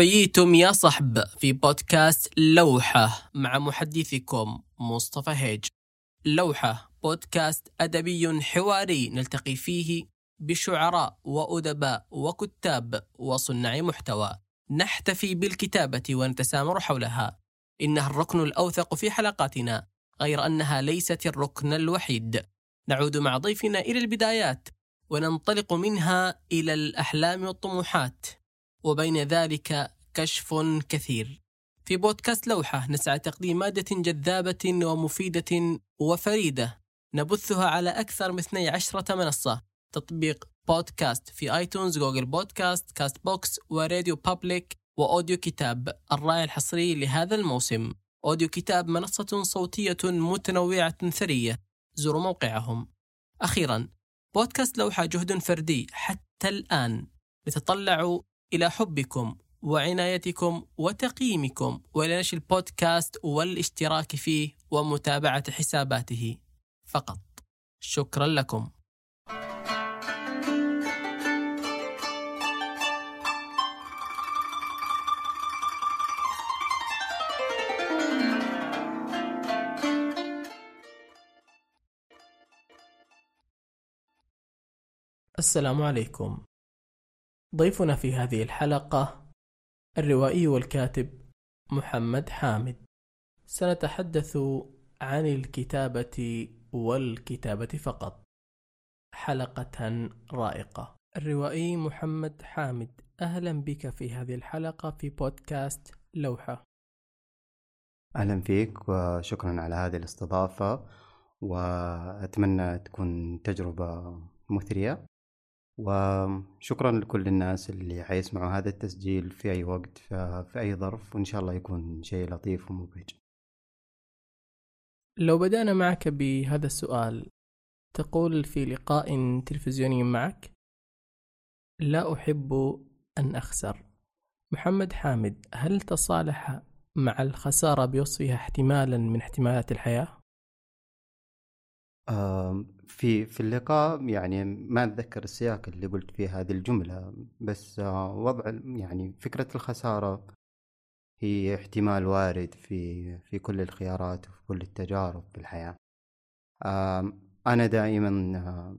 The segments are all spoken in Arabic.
حييتم يا صحب في بودكاست لوحة مع محدثكم مصطفى هيج. لوحة بودكاست أدبي حواري نلتقي فيه بشعراء وأدباء وكتاب وصناع محتوى. نحتفي بالكتابة ونتسامر حولها. إنها الركن الأوثق في حلقاتنا، غير أنها ليست الركن الوحيد. نعود مع ضيفنا إلى البدايات وننطلق منها إلى الأحلام والطموحات وبين ذلك كشف كثير. في بودكاست لوحة نسعى لتقديم مادة جذابة ومفيدة وفريدة نبثها على أكثر من 12 منصة تطبيق بودكاست في iTunes، Google Podcast، CastBox و RadioPublic وأوديو كتاب الراعي الحصري لهذا الموسم. أوديو كتاب منصة صوتية متنوعة ثرية. زوروا موقعهم. أخيرا بودكاست لوحة جهد فردي حتى الآن نتطلع إلى حبكم وعنايتكم وتقييمكم وإلى نشر البودكاست والاشتراك فيه ومتابعة حساباته فقط. شكرا لكم. السلام عليكم. ضيفنا في هذه الحلقة الروائي والكاتب محمد حامد. سنتحدث عن الكتابة والكتابة فقط. حلقة رائقة. الروائي محمد حامد أهلا بك في هذه الحلقة في بودكاست لوحة. أهلا فيك وشكرا على هذه الاستضافة وأتمنى تكون تجربة مثرية. وشكرا لكل الناس اللي حيسمعوا هذا التسجيل في أي وقت في أي ظرف وإن شاء الله يكون شيء لطيف ومبهج لو بدأنا معك بهذا السؤال تقول في لقاء تلفزيوني معك لا أحب أن أخسر محمد حامد هل تصالح مع الخسارة بوصفها احتمالا من احتمالات الحياة؟ في في اللقاء يعني ما أتذكر السياق اللي قلت فيه هذه الجملة بس آه، وضع يعني فكرة الخسارة هي احتمال وارد في في كل الخيارات وفي كل التجارب في الحياة. أنا دائما آه،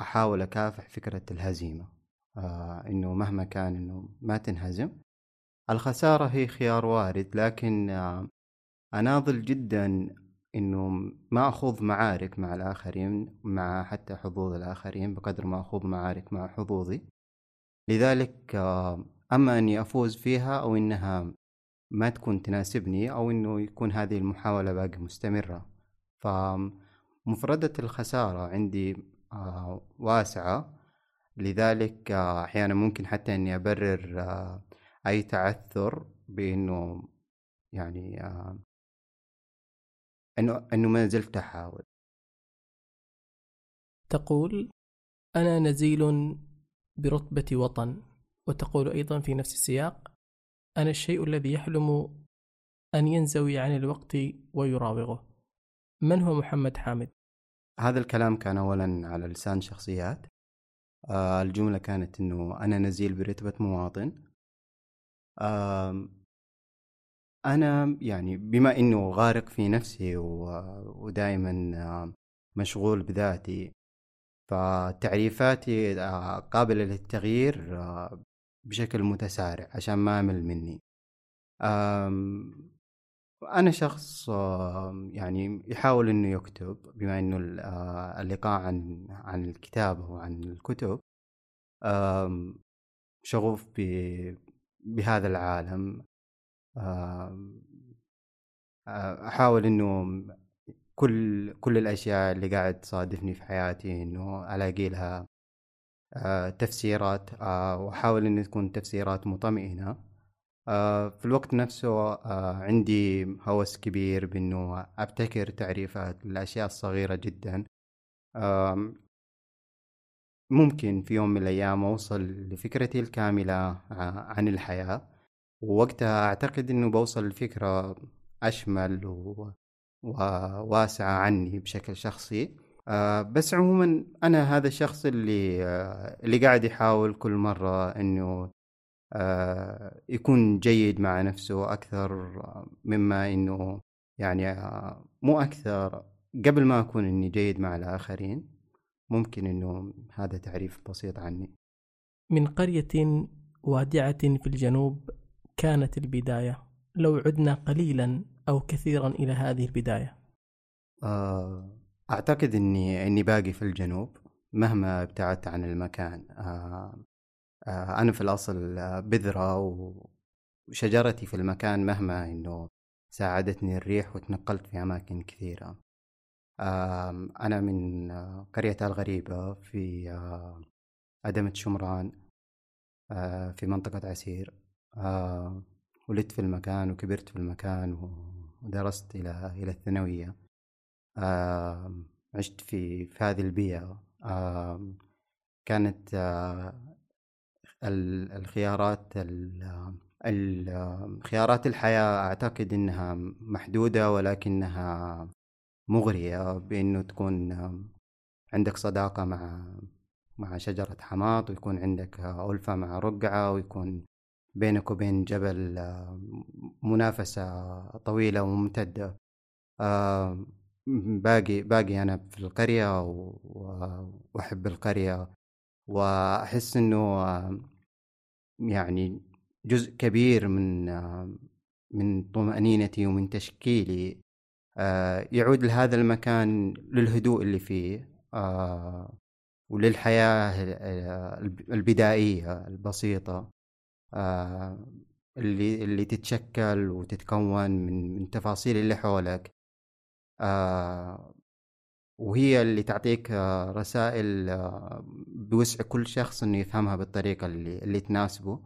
أحاول أكافح فكرة الهزيمة. آه، إنه مهما كان إنه ما تنهزم. الخسارة هي خيار وارد لكن أناضل جدا إنه ما أخوض معارك مع الآخرين مع حتى حظوظ الآخرين بقدر ما أخوض معارك مع حظوظي. لذلك آه، أما أني أفوز فيها أو إنها ما تكون تناسبني أو إنه يكون هذه المحاولة باقي مستمرة. فمفردة الخسارة عندي آه، واسعة. لذلك آه، أحيانا ممكن حتى إني أبرر أي تعثر بإنه يعني إنه إنه ما زلت أحاول. تقول أنا نزيل برتبة وطن. وتقول أيضا في نفس السياق أنا الشيء الذي يحلم أن ينزوي عن الوقت ويراوغه. من هو محمد حامد؟ هذا الكلام كان اولا على لسان شخصيات. آه الجملة كانت إنه أنا نزيل برتبة مواطن. آه أنا يعني بما إنه غارق في نفسي ودائما مشغول بذاتي فتعريفاتي آه، قابلة للتغيير آه، بشكل متسارع عشان ما أمل مني. أنا شخص يعني يحاول إنه يكتب بما آه، اللقاء عن عن الكتابة وعن الكتب. شغوف بهذا العالم. أحاول إنه كل كل الأشياء اللي قاعد تصادفني في حياتي إنه ألاقي لها تفسيرات وأحاول إن تكون تفسيرات مطمئنة. في الوقت نفسه عندي هوس كبير بإنه أبتكر تعريفات للاشياء الصغيره جدا. ممكن في يوم من الأيام أوصل لفكرتي الكاملة عن الحياة. ووقتها أعتقد إنه بوصل لفكرة أشمل و... وواسعة عني بشكل شخصي. آه بس عموما أنا هذا الشخص اللي آه اللي قاعد يحاول كل مرة إنه آه، يكون جيد مع نفسه أكثر مما إنه يعني آه، مو أكثر قبل ما أكون إني جيد مع الآخرين ممكن إنه هذا تعريف بسيط عني. من قرية وادعة في الجنوب كانت البداية. لو عدنا قليلا أو كثيرا إلى هذه البداية. آه، أعتقد إني إني باقي في الجنوب مهما ابتعدت عن المكان. أنا في الأصل بذرة وشجرتي في المكان مهما إنه ساعدتني الريح وتنقلت في أماكن كثيرة. أنا من قرية الغريبة في أدمة شمران في منطقة عسير. ولدت في المكان وكبرت في المكان ودرست إلى إلى الثانوية. عشت في في هذه البيئة. كانت الخيارات خيارات الحياة أعتقد إنها محدودة ولكنها مغرية بإنه تكون عندك صداقة مع مع شجرة حماط ويكون عندك ألفة مع رقعة ويكون بينك وبين جبل منافسة طويلة وممتدة. باقي باقي أنا في القرية وأحب القرية. وأحس إنه يعني جزء كبير من من طمأنينتي ومن تشكيلي يعود لهذا المكان للهدوء اللي فيه وللحياة البدائية البسيطة. اللي اللي تتشكل وتتكون من من تفاصيل اللي حولك. وهي اللي تعطيك رسائل بوسع كل شخص إنه يفهمها بالطريقة اللي اللي تناسبه.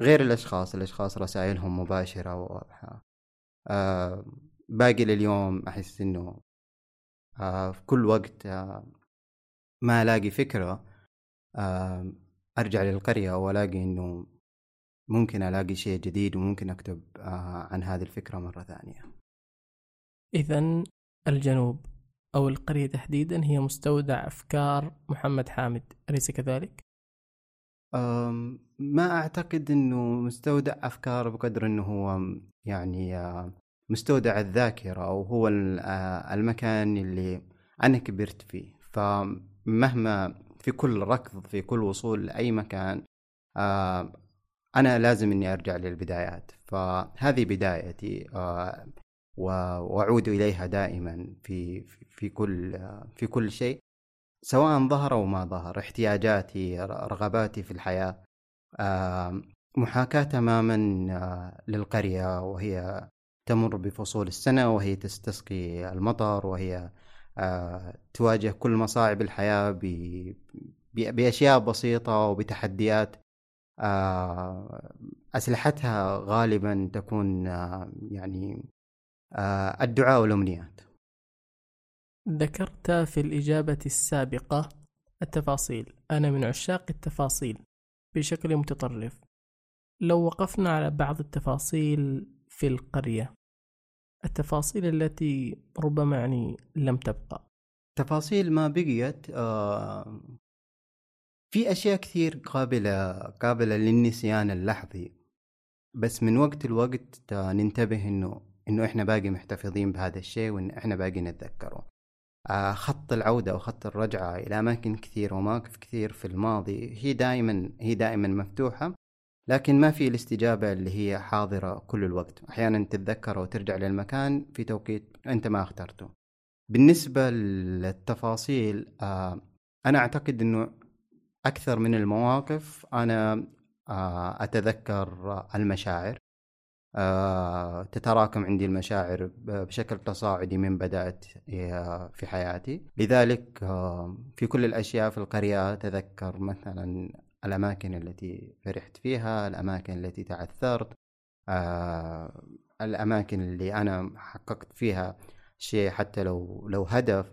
غير الأشخاص الأشخاص رسائلهم مباشرة وواضحة. باقي لليوم أحس إنه في كل وقت ما ألاقي فكرة. أرجع للقرية وألاقي إنه ممكن ألاقي شيء جديد وممكن أكتب عن هذه الفكرة مرة ثانية إذا الجنوب أو القرية تحديدا هي مستودع أفكار محمد حامد أليس كذلك؟ ما أعتقد أنه مستودع أفكار بقدر أنه هو يعني مستودع الذاكرة أو هو المكان اللي أنا كبرت فيه فمهما في كل ركض في كل وصول لأي مكان أنا لازم أني أرجع للبدايات. فهذه بدايتي وأعود إليها دائما في في كل في كل شيء سواء ظهر أو ما ظهر احتياجاتي رغباتي في الحياة محاكاة تماما للقرية وهي تمر بفصول السنة وهي تستسقي المطر وهي تواجه كل مصاعب الحياة بأشياء بسيطة وبتحديات. أسلحتها غالبا تكون يعني آه، الدعاء والأمنيات. ذكرت في الإجابة السابقة التفاصيل. أنا من عشاق التفاصيل بشكل متطرف. لو وقفنا على بعض التفاصيل في القرية. التفاصيل التي ربما يعني لم تبقى. تفاصيل ما بقيت آه في أشياء كثير قابلة قابلة للنسيان اللحظي. بس من وقت لوقت ننتبه إنه إنه إحنا باقي محتفظين بهذا الشيء وإن إحنا باقي نتذكره. آه خط العودة وخط الرجعة إلى أماكن كثير ومواقف كثير في الماضي هي دائما هي دائما مفتوحة. لكن ما في الاستجابة اللي هي حاضرة كل الوقت. أحيانا تتذكر وترجع للمكان في توقيت أنت ما اخترته. بالنسبة للتفاصيل آه أنا أعتقد أنه أكثر من المواقف أنا آه أتذكر المشاعر. آه، تتراكم عندي المشاعر بشكل تصاعدي من بدأت في حياتي. لذلك في كل الأشياء في القرية أتذكر مثلا الأماكن التي فرحت فيها الأماكن التي تعثرت آه، الأماكن اللي أنا حققت فيها شيء حتى لو لو هدف.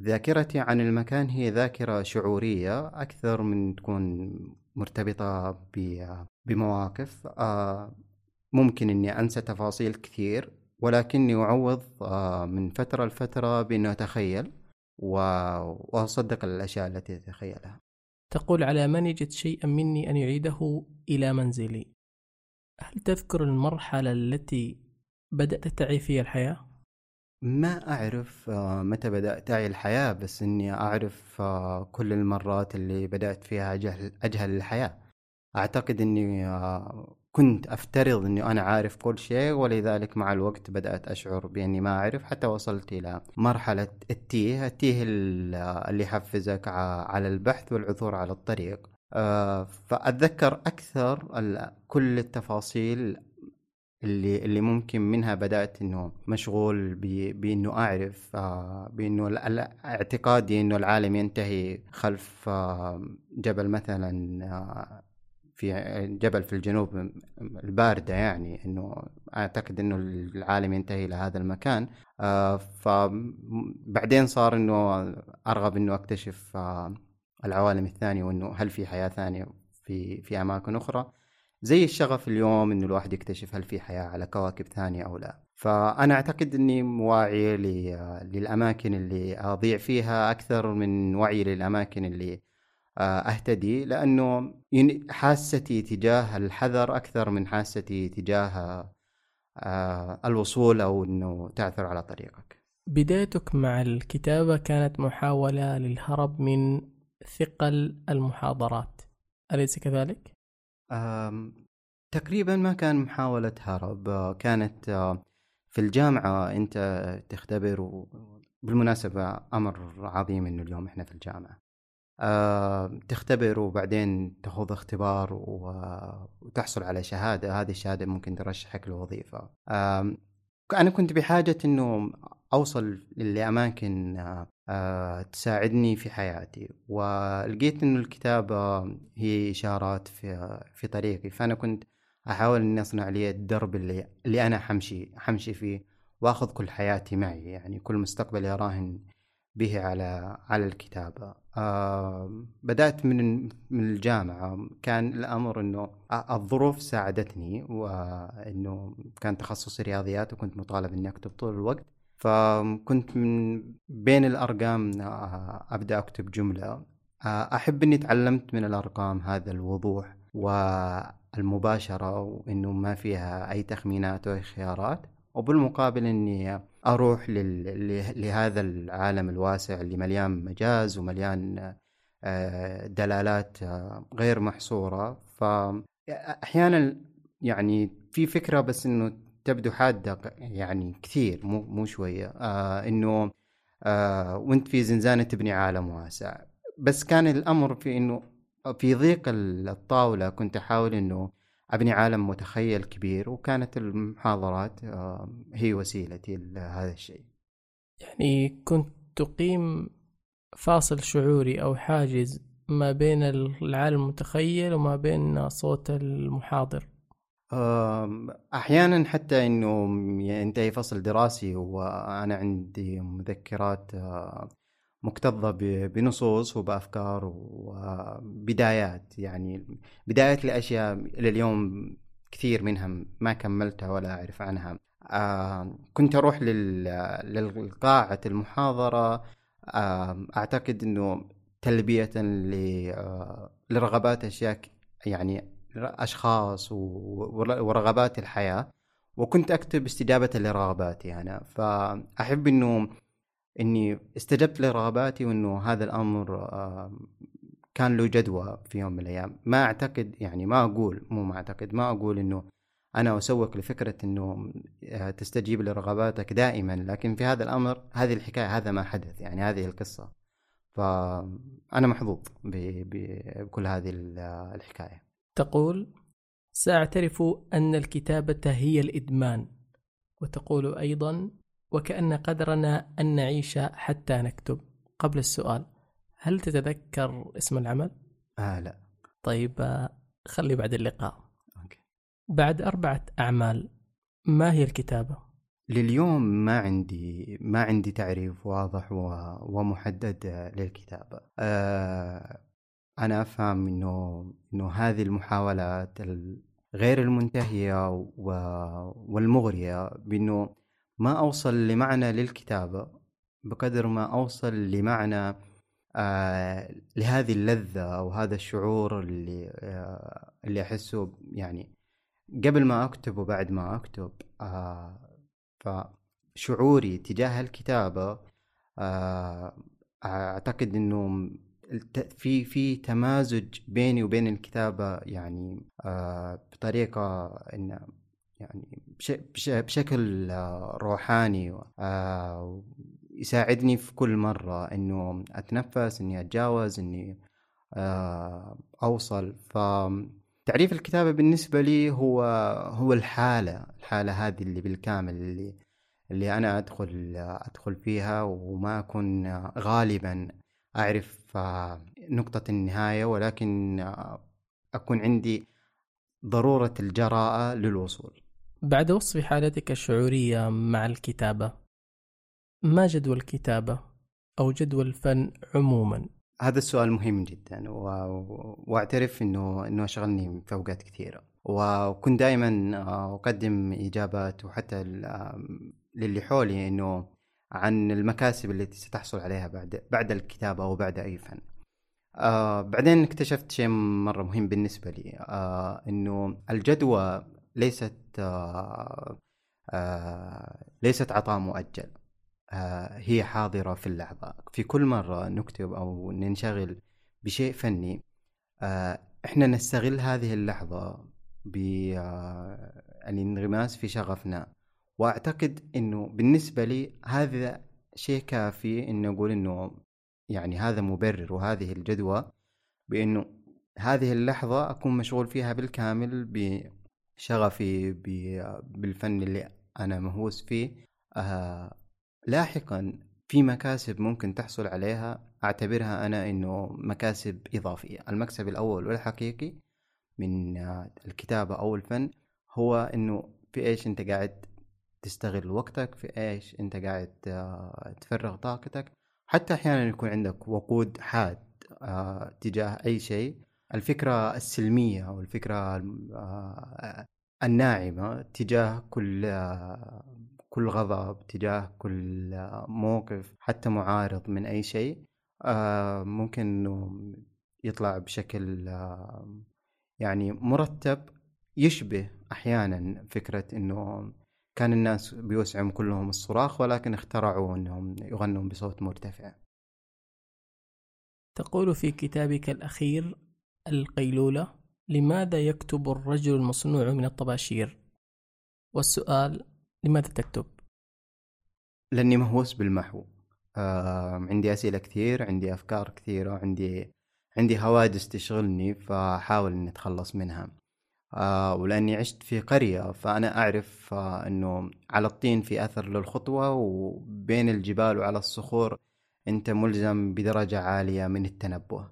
ذاكرتي عن المكان هي ذاكرة شعورية أكثر من تكون مرتبطة بمواقف. آه، ممكن إني أنسى تفاصيل كثير ولكني أعوض آه، من فترة لفترة بإنه أتخيل وأصدق الأشياء التي أتخيلها. تقول على من يجد شيئا مني أن يعيده إلى منزلي هل تذكر المرحلة التي بدأت تعي فيها الحياة؟ ما أعرف آه، متى بدأت أعي الحياة بس إني أعرف آه، كل المرات اللي بدأت فيها أجهل, أجهل الحياة أعتقد إني آه، كنت أفترض إني أنا عارف كل شيء ولذلك مع الوقت بدأت أشعر بإني ما أعرف حتى وصلت إلى مرحلة التيه التيه اللي يحفزك على البحث والعثور على الطريق. فأتذكر أكثر كل التفاصيل اللي اللي ممكن منها بدأت إنه مشغول بإنه أعرف آه، بإنه اعتقادي إنه العالم ينتهي خلف آه، جبل مثلا آه، في جبل في الجنوب الباردة يعني إنه أعتقد إنه العالم ينتهي إلى هذا المكان. فبعدين صار إنه أرغب إنه أكتشف العوالم الثانية وإنه هل في حياة ثانية في في أماكن أخرى. زي الشغف اليوم إنه الواحد يكتشف هل في حياة على كواكب ثانية أو لا. فأنا أعتقد إني واعي للأماكن اللي أضيع فيها أكثر من وعي للأماكن اللي آه، أهتدي لأنه حاستي تجاه الحذر أكثر من حاستي تجاه آه، الوصول أو إنه تعثر على طريقك. بدايتك مع الكتابة كانت محاولة للهرب من ثقل المحاضرات أليس كذلك؟ تقريبا ما كان محاولة هرب. آه، كانت آه، في الجامعة أنت تختبر بالمناسبة أمر عظيم إنه اليوم إحنا في الجامعة تختبر وبعدين تخوض اختبار وتحصل على شهادة. هذه الشهادة ممكن ترشحك لوظيفة. أنا كنت بحاجة إنه أوصل لأماكن آه، تساعدني في حياتي. ولقيت إنه الكتابة هي إشارات في في طريقي. فأنا كنت أحاول إني أصنع لي الدرب اللي اللي أنا حمشي حمشي فيه وأخذ كل حياتي معي. يعني كل مستقبلي اراهن به على على الكتابة. آه بدأت من من الجامعة. كان الأمر إنه الظروف ساعدتني وإنه كان تخصصي رياضيات وكنت مطالب إني أكتب طول الوقت. فكنت من بين الأرقام آه، أبدأ أكتب جملة. آه، أحب أني تعلمت من الأرقام هذا الوضوح والمباشرة وإنه ما فيها أي تخمينات أو خيارات. وبالمقابل أني أروح لهذا العالم الواسع اللي مليان مجاز ومليان آه، دلالات غير محصورة. فأحيانا يعني في فكرة بس أنه تبدو حادة يعني كثير مو مو شوية آه إنه آه وأنت في زنزانة تبني عالم واسع. بس كان الأمر في إنه في ضيق الطاولة كنت أحاول إنه أبني عالم متخيل كبير وكانت المحاضرات آه هي وسيلتي لهذا الشيء. يعني كنت تقيم فاصل شعوري أو حاجز ما بين العالم المتخيل وما بين صوت المحاضر. أحيانا حتى إنه ينتهي فصل دراسي وأنا عندي مذكرات آه، مكتظة بنصوص وبأفكار وبدايات يعني بدايات لأشياء إلى اليوم كثير منها ما كملتها ولا أعرف عنها. كنت أروح للقاعة المحاضرة. أعتقد أنه تلبية آه، لرغبات أشياء يعني أشخاص ورغبات الحياة. وكنت أكتب استجابة لرغباتي أنا. فأحب إنه إني استجبت لرغباتي وإنه هذا الأمر كان له جدوى في يوم من الأيام. ما أعتقد يعني ما أقول مو ما أعتقد ما أقول إنه أنا أسوق لفكرة إنه آه، تستجيب لرغباتك دائما. لكن في هذا الأمر هذه الحكاية هذا ما حدث يعني هذه القصة. فأنا محظوظ بكل هذه الحكاية. تقول سأعترف أن الكتابة هي الإدمان. وتقول أيضا وكأن قدرنا أن نعيش حتى نكتب قبل السؤال هل تتذكر اسم العمل؟ آه لا طيب آه، خلي بعد اللقاء أوكي. بعد أربعة أعمال ما هي الكتابة؟ لليوم ما عندي ما عندي تعريف واضح ومحدد للكتابة أه أنا أفهم إنه إنه هذه المحاولات غير المنتهية والمغرية بإنه ما أوصل لمعنى للكتابه بقدر ما أوصل لمعنى آه لهذه اللذة أو هذا الشعور اللي آه اللي أحسه يعني قبل ما أكتب وبعد ما أكتب آه فشعوري تجاه الكتابة آه أعتقد إنه في في تمازج بيني وبين الكتابة يعني آه بطريقة إن يعني بشكل آه، روحاني آه، يساعدني في كل مرة إنه أتنفس إني أتجاوز إني آه، أوصل. فتعريف الكتابة بالنسبة لي هو هو الحالة الحالة هذه اللي بالكامل اللي اللي أنا أدخل أدخل فيها وما أكون غالبا أعرف نقطة النهاية ولكن أكون عندي ضرورة الجراءة للوصول. بعد وصف حالتك الشعورية مع الكتابة ما جدوى الكتابة أو جدوى الفن عموما؟ هذا السؤال مهم جدا و... وأعترف إنه إنه شغلني في اوقات كثيرة وكنت دائما أقدم إجابات وحتى للي حولي إنه عن المكاسب التي ستحصل عليها بعد بعد الكتابة أو بعد أي فن. آه بعدين اكتشفت شيء مرة مهم بالنسبة لي آه إنه الجدوى ليست آه آه ليست عطاء مؤجل. آه هي حاضرة في اللحظة. في كل مرة نكتب أو ننشغل بشيء فني إحنا نستغل هذه اللحظة بالانغماس آه، في شغفنا. وأعتقد إنه بالنسبة لي هذا شيء كافي إنه أقول إنه يعني هذا مبرر. وهذه الجدوى بإنه هذه اللحظة أكون مشغول فيها بالكامل شغفي بالفن اللي أنا مهووس فيه. آه لاحقا في مكاسب ممكن تحصل عليها. أعتبرها أنا إنه مكاسب إضافية. المكسب الأول والحقيقي من آه الكتابة أو الفن هو إنه في إيش أنت قاعد تستغل وقتك في إيش أنت قاعد آه تفرغ طاقتك. حتى أحيانا يكون عندك وقود حاد تجاه أي شيء. الفكرة السلمية أو الفكرة آه، الناعمة تجاه كل كل غضب تجاه كل موقف حتى معارض من أي شيء آه، ممكن إنه يطلع بشكل يعني مرتب يشبه أحيانا فكرة إنه كان الناس بيوسعهم كلهم الصراخ ولكن اخترعوا أنهم يغنون بصوت مرتفع. تقول في كتابك الأخير القيلولة لماذا يكتب الرجل المصنوع من الطباشير؟ والسؤال لماذا تكتب؟ لأني مهووس بالمحو آه، عندي أسئلة كثير عندي أفكار كثيرة عندي عندي هواجس تشغلني فأحاول إني أتخلص منها آه، ولأني عشت في قرية فأنا أعرف آه، أنه على الطين في أثر للخطوة وبين الجبال وعلى الصخور أنت ملزم بدرجة عالية من التنبؤ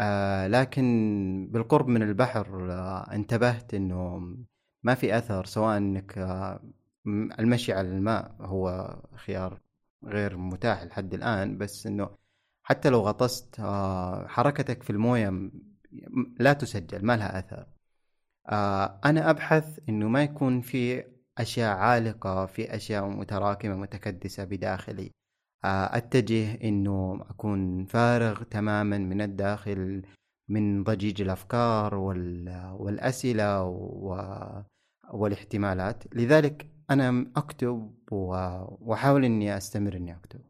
آه لكن بالقرب من البحر آه انتبهت إنه ما في أثر سواء إنك آه المشي على الماء هو خيار غير متاح لحد الآن بس إنه حتى لو غطست آه حركتك في الموية لا تسجل ما لها أثر. آه أنا أبحث إنه ما يكون في أشياء عالقة في أشياء متراكمة متكدسة بداخلي. أتجه إنه أكون فارغ تماما من الداخل من ضجيج الأفكار والأسئلة والإحتمالات. لذلك أنا أكتب وأحاول إني أستمر إني أكتب.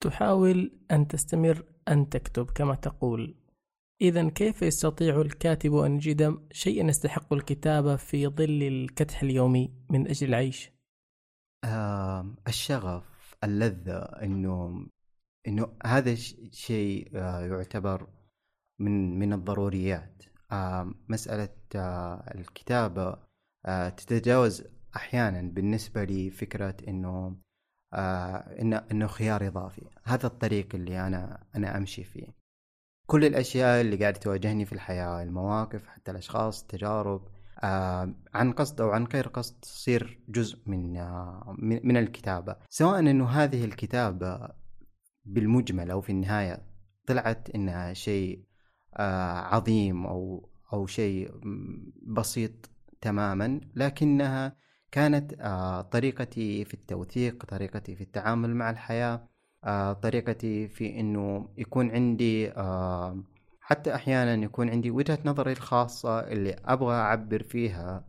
تحاول أن تستمر أن تكتب كما تقول. اذا كيف يستطيع الكاتب أن يجد شيئا يستحق الكتابة في ظل الكدح اليومي من أجل العيش؟ آه الشغف. اللذة إنه إنه هذا شيء آه، يعتبر من من الضروريات. آه، مسألة آه، الكتابة تتجاوز أحيانا بالنسبة لي فكرة إنه انه إنه خيار إضافي. هذا الطريق اللي أنا أنا أمشي فيه. كل الأشياء اللي قاعدة تواجهني في الحياة المواقف حتى الأشخاص التجارب عن قصد أو عن غير قصد تصير جزء من آه، من الكتابة. سواء إنه هذه الكتابة بالمجمل أو في النهاية طلعت إنها شيء آه، عظيم أو أو شيء بسيط تماما لكنها كانت طريقتي في التوثيق طريقتي في التعامل مع الحياة آه، طريقتي في إنه يكون عندي آه، حتى أحيانا يكون عندي وجهة نظري الخاصة اللي أبغى أعبر فيها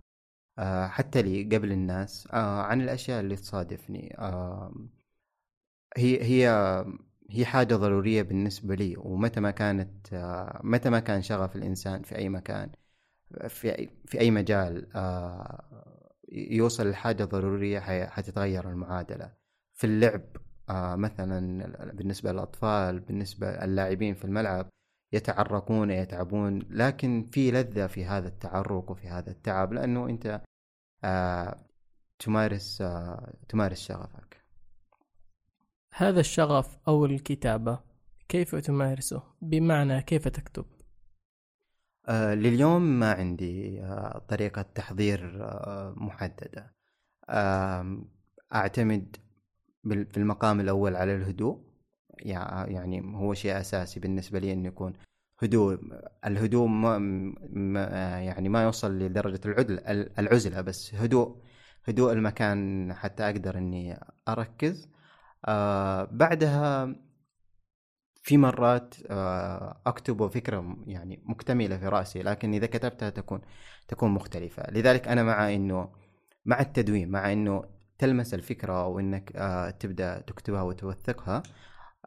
آه، حتى لي قبل الناس عن الأشياء اللي تصادفني. هي هي هي حاجة ضرورية بالنسبة لي ومتى ما كانت متى ما كان شغف الإنسان في أي مكان في في أي مجال يوصل لحاجة ضرورية حتتغير المعادلة. في اللعب آه مثلا بالنسبة للأطفال بالنسبة اللاعبين في الملعب يتعرقون يتعبون لكن في لذة في هذا التعرق وفي هذا التعب لأنه أنت آه تمارس آه تمارس شغفك هذا الشغف أو الكتابة كيف تمارسه؟ بمعنى كيف تكتب؟ آه لليوم ما عندي آه طريقة تحضير آه محددة أعتمد في المقام الأول على الهدوء يعني هو شيء أساسي بالنسبة لي أن يكون هدوء. الهدوء ما يعني ما يوصل لدرجة العدل العزلة بس. هدوء هدوء المكان حتى أقدر أني أركز. آه بعدها في مرات آه أكتب فكرة يعني مكتملة في رأسي لكن إذا كتبتها تكون تكون مختلفة. لذلك أنا مع أنه مع التدوين مع أنه تلمس الفكرة أو إنك آه تبدأ تكتبها وتوثقها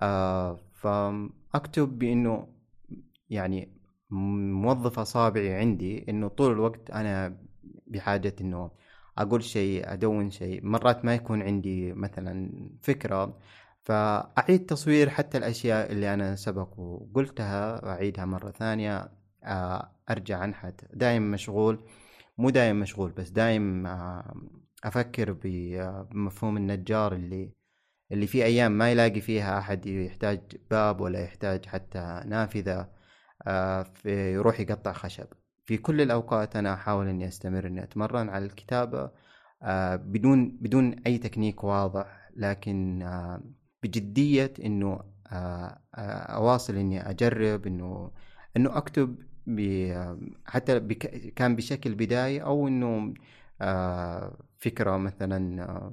آه فأكتب بإنه يعني موظف أصابعي عندي إنه طول الوقت أنا بحاجة إنه أقول شيء أدون شيء. مرات ما يكون عندي مثلا فكرة فأعيد تصوير حتى الأشياء اللي أنا سبق وقلتها أعيدها مرة ثانية آه، أرجع أنحت. دايم مشغول مو دايم مشغول بس دايم آه، أفكر بمفهوم النجار اللي اللي في أيام ما يلاقي فيها أحد يحتاج باب ولا يحتاج حتى نافذة آه، يروح يقطع خشب. في كل الأوقات أنا أحاول إني أستمر إني أتمرن على الكتابة آه، بدون بدون أي تكنيك واضح لكن آه، بجدية إنه أواصل إني أجرب إنه إنه أكتب حتى كان بشكل بداية أو إنه فكرة مثلا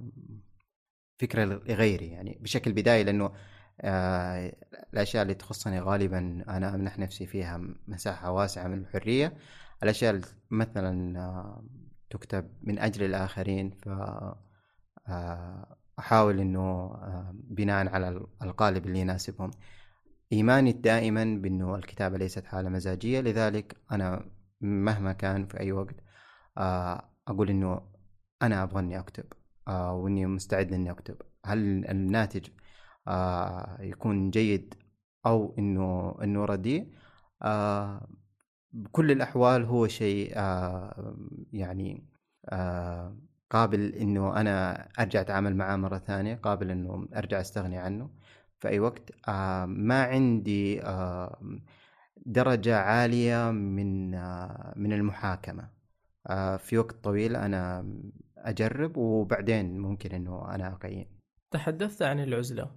فكرة لغيري يعني بشكل بداية لأنه آه، الأشياء اللي تخصني غالبا أنا أمنح نفسي فيها مساحة واسعة من الحرية. الأشياء مثلا آه، تكتب من أجل الآخرين ف أحاول إنه بناء على القالب اللي يناسبهم. إيماني دائما بإنه الكتابة ليست حالة مزاجية لذلك أنا مهما كان في أي وقت أقول إنه أنا أبغى إني أكتب. آه وإني مستعد إني أكتب. هل الناتج آه يكون جيد أو إنه إنه رديء؟ آه بكل الأحوال هو شيء آه يعني آه قابل إنه أنا أرجع أتعامل معاه مرة ثانية قابل إنه أرجع أستغني عنه في أي وقت. آه ما عندي آه درجة عالية من آه من المحاكمة. آه في وقت طويل أنا أجرب وبعدين ممكن إنه أنا أقيم. تحدثت عن العزلة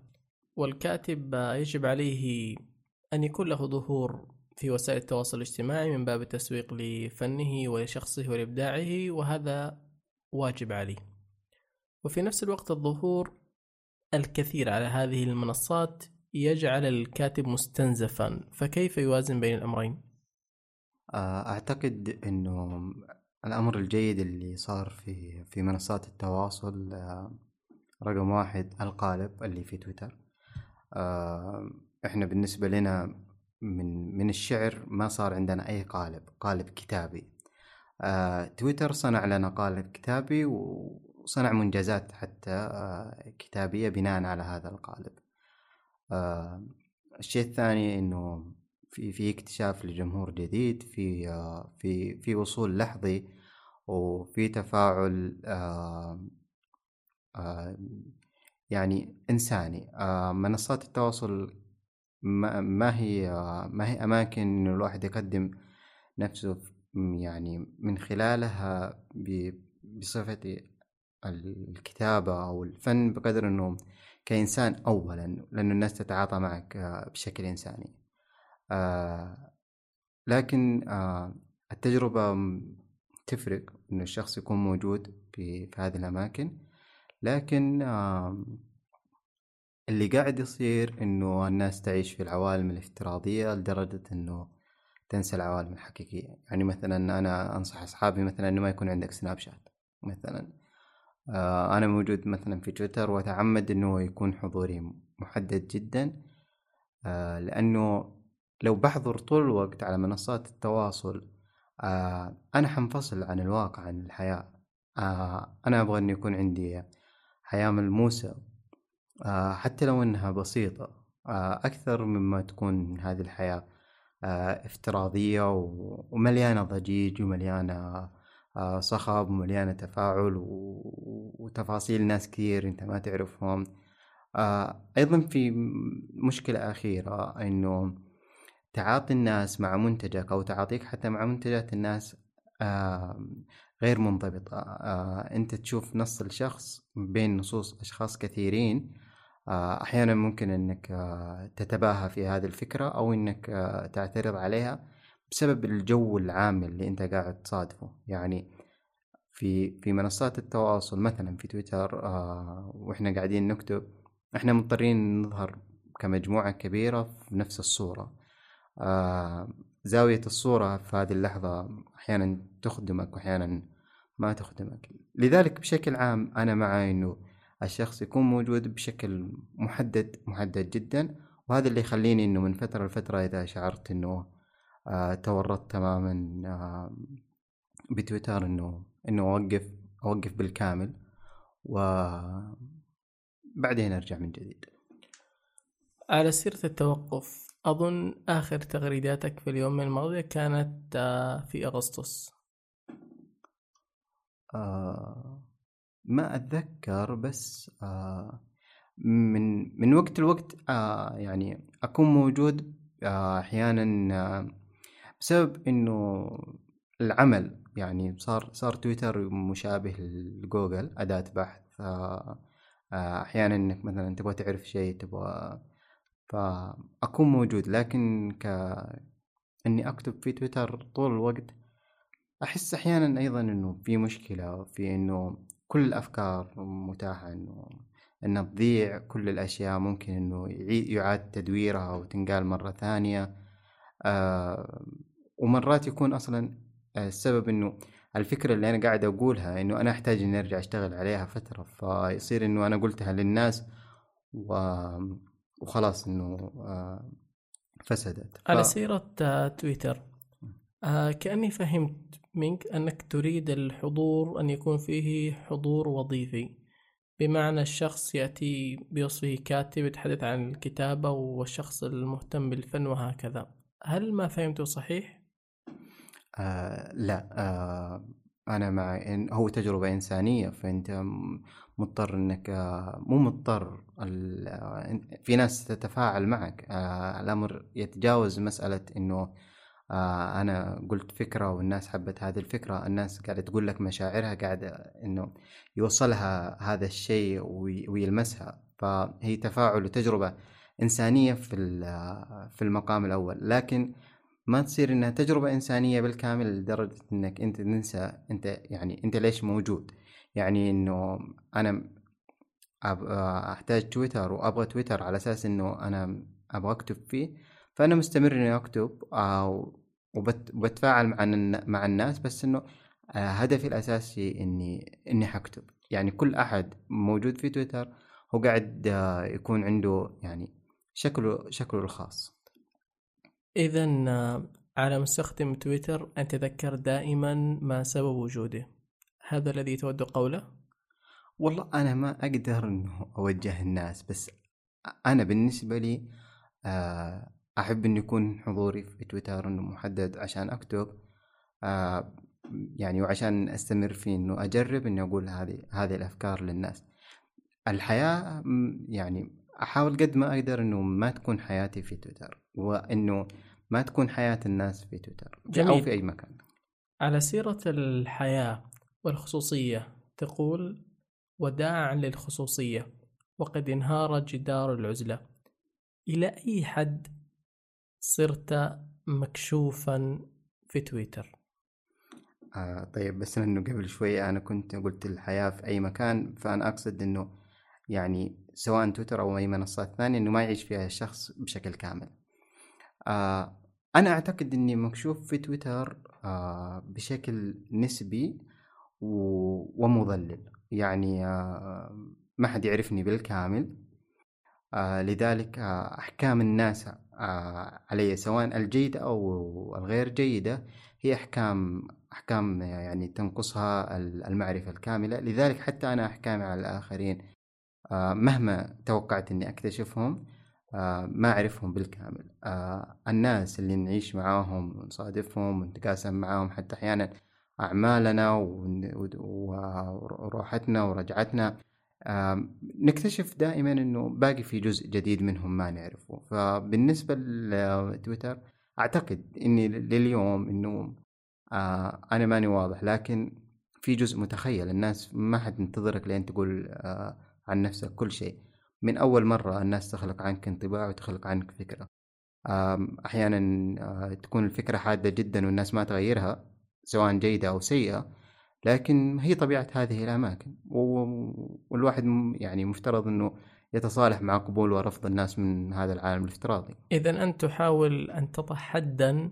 والكاتب يجب عليه أن يكون له ظهور في وسائل التواصل الاجتماعي من باب التسويق لفنه ولشخصه ولإبداعه وهذا واجب عليه. وفي نفس الوقت الظهور الكثير على هذه المنصات يجعل الكاتب مستنزفا فكيف يوازن بين الأمرين؟ آه، أعتقد إنه الأمر الجيد اللي صار في في منصات التواصل آه، رقم واحد القالب اللي في تويتر. آه، إحنا بالنسبة لنا من من الشعر ما صار عندنا أي قالب قالب كتابي. آه، تويتر صنع لنا قالب كتابي وصنع منجزات حتى كتابية بناء على هذا القالب. الشيء الثاني إنه في في اكتشاف لجمهور جديد في في في وصول لحظي وفي تفاعل يعني إنساني. منصات التواصل ما هي ما هي أماكن إنه الواحد يقدم نفسه يعني من خلالها بصفة الكتابة أو الفن بقدر إنه كإنسان أولا لأنه الناس تتعاطى معك بشكل إنساني. آه لكن آه التجربة تفرق إنه الشخص يكون موجود في, هذه الأماكن لكن آه اللي قاعد يصير إنه الناس تعيش في العوالم الافتراضية لدرجة إنه تنسى العوالم الحقيقية. يعني مثلا أنا أنصح أصحابي مثلا إنه ما يكون عندك سناب شات مثلا. آه، أنا موجود مثلا في تويتر وأتعمد إنه يكون حضوري محدد جدا. آه، لأنه لو بحضر طول الوقت على منصات التواصل آه، أنا حنفصل عن الواقع عن الحياة. أنا أبغى إنه يكون عندي حياة ملموسة. حتى لو إنها بسيطة. أكثر مما تكون هذه الحياة افتراضية ومليانة ضجيج ومليانة آه، صخب ومليانة تفاعل وتفاصيل ناس كثير أنت ما تعرفهم. آه، أيضا في مشكلة أخيرة إنه تعاطي الناس مع منتجك أو تعاطيك حتى مع منتجات الناس غير منضبطة أنت تشوف نص الشخص بين نصوص أشخاص كثيرين أحيانا ممكن أنك تتباهى في هذه الفكرة أو أنك تعترض عليها بسبب الجو العام اللي أنت قاعد تصادفه. يعني في في منصات التواصل مثلا في تويتر آه وإحنا قاعدين نكتب إحنا مضطرين نظهر كمجموعة كبيرة في نفس الصورة. زاوية الصورة في هذه اللحظة أحيانا تخدمك وأحيانا ما تخدمك. لذلك بشكل عام أنا مع أنه الشخص يكون موجود بشكل محدد محدد جدا وهذا اللي يخليني أنه من فترة لفترة إذا شعرت أنه آه، تورطت تماما آه، بتويتر إنه إنه أوقف أوقف بالكامل وبعدين أرجع من جديد. على سيرة التوقف أظن آخر تغريداتك في اليوم الماضي كانت آه، في أغسطس. آه ما أتذكر بس آه من من وقت لوقت آه يعني أكون موجود آه أحيانا آه بسبب إنه العمل يعني صار صار تويتر مشابه لجوجل أداة بحث آه، أحيانا إنك مثلا تبغى تعرف شيء تبغى فأكون موجود لكن ك إني أكتب في تويتر طول الوقت أحس أحيانا أيضا إنه في مشكلة في إنه كل الأفكار متاحة إنه إنها تضيع كل الأشياء ممكن إنه يعاد تدويرها وتنقال مرة ثانية. آه ومرات يكون أصلا آه، السبب إنه الفكرة اللي أنا قاعد أقولها إنه أنا أحتاج إني أرجع أشتغل عليها فترة فيصير إنه أنا قلتها للناس و... وخلاص إنه آه، فسدت. ف... على سيرة آه، تويتر آه كأني فهمت منك أنك تريد الحضور أن يكون فيه حضور وظيفي. بمعنى الشخص يأتي بوصفه كاتب يتحدث عن الكتابة والشخص المهتم بالفن وهكذا. هل ما فهمته صحيح؟ آه لا آه أنا مع إن هو تجربة إنسانية فأنت مضطر إنك آه مو مضطر آه، في ناس تتفاعل معك. آه الأمر يتجاوز مسألة إنه آه أنا قلت فكرة والناس حبت هذه الفكرة الناس قاعدة تقول لك مشاعرها قاعدة إنه يوصلها هذا الشيء ويلمسها. فهي تفاعل وتجربة إنسانية في في المقام الأول. لكن ما تصير إنها تجربة إنسانية بالكامل لدرجة إنك أنت تنسى أنت يعني أنت ليش موجود. يعني إنه أنا أحتاج تويتر وأبغى تويتر على أساس إنه أنا أبغى أكتب فيه. فأنا مستمر إني أكتب أو وبتفاعل مع مع الناس بس إنه آه، هدفي الأساسي إني إني حكتب. يعني كل أحد موجود في تويتر هو قاعد آه، يكون عنده يعني شكله شكله الخاص. إذا على مستخدم تويتر أن تذكر دائما ما سبب وجوده هذا الذي تود قوله؟ والله أنا ما أقدر أنه أوجه الناس بس أنا بالنسبة لي آه، أحب أن يكون حضوري في تويتر أنه محدد عشان أكتب آه، يعني وعشان أستمر في أنه أجرب أني أقول هذه هذه الأفكار للناس الحياة يعني أحاول قد ما أقدر أنه ما تكون حياتي في تويتر وأنه ما تكون حياة الناس في تويتر جميل. أو في أي مكان. على سيرة الحياة والخصوصية تقول وداعا للخصوصية وقد انهار جدار العزلة. إلى أي حد صرت مكشوفا في تويتر؟ آه طيب بس إنه قبل شوي أنا كنت قلت الحياة في أي مكان فأنا أقصد إنه يعني سواء تويتر أو أي منصات ثانية إنه ما يعيش فيها الشخص بشكل كامل. آه أنا أعتقد إني مكشوف في تويتر آه بشكل نسبي ومضلل. يعني آه ما حد يعرفني بالكامل. آه لذلك أحكام الناس علي سواء الجيدة أو الغير جيدة هي أحكام أحكام يعني تنقصها المعرفة الكاملة. لذلك حتى أنا أحكامي على الآخرين آه مهما توقعت إني أكتشفهم آه ما أعرفهم بالكامل. آه الناس اللي نعيش معاهم ونصادفهم ونتقاسم معاهم حتى أحيانا أعمالنا وروحتنا ورجعتنا آه نكتشف دائما أنه باقي في جزء جديد منهم ما نعرفه. فبالنسبة لتويتر أعتقد أني لليوم أنه آه أنا ماني واضح لكن في جزء متخيل. الناس ما حد ينتظرك لين تقول آه عن نفسك كل شيء. من أول مرة الناس تخلق عنك انطباع وتخلق عنك فكرة. أحيانا آه، تكون الفكرة حادة جدا والناس ما تغيرها سواء جيدة أو سيئة لكن هي طبيعة هذه الأماكن. والواحد يعني مفترض أنه يتصالح مع قبول ورفض الناس من هذا العالم الافتراضي. إذا أنت تحاول أن تضع حدا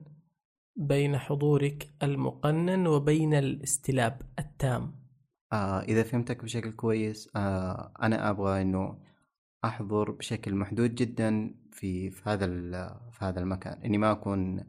بين حضورك المقنن وبين الاستلاب التام. آه إذا فهمتك بشكل كويس آه أنا أبغى أنه أحضر بشكل محدود جدا في في هذا في هذا المكان. إني ما أكون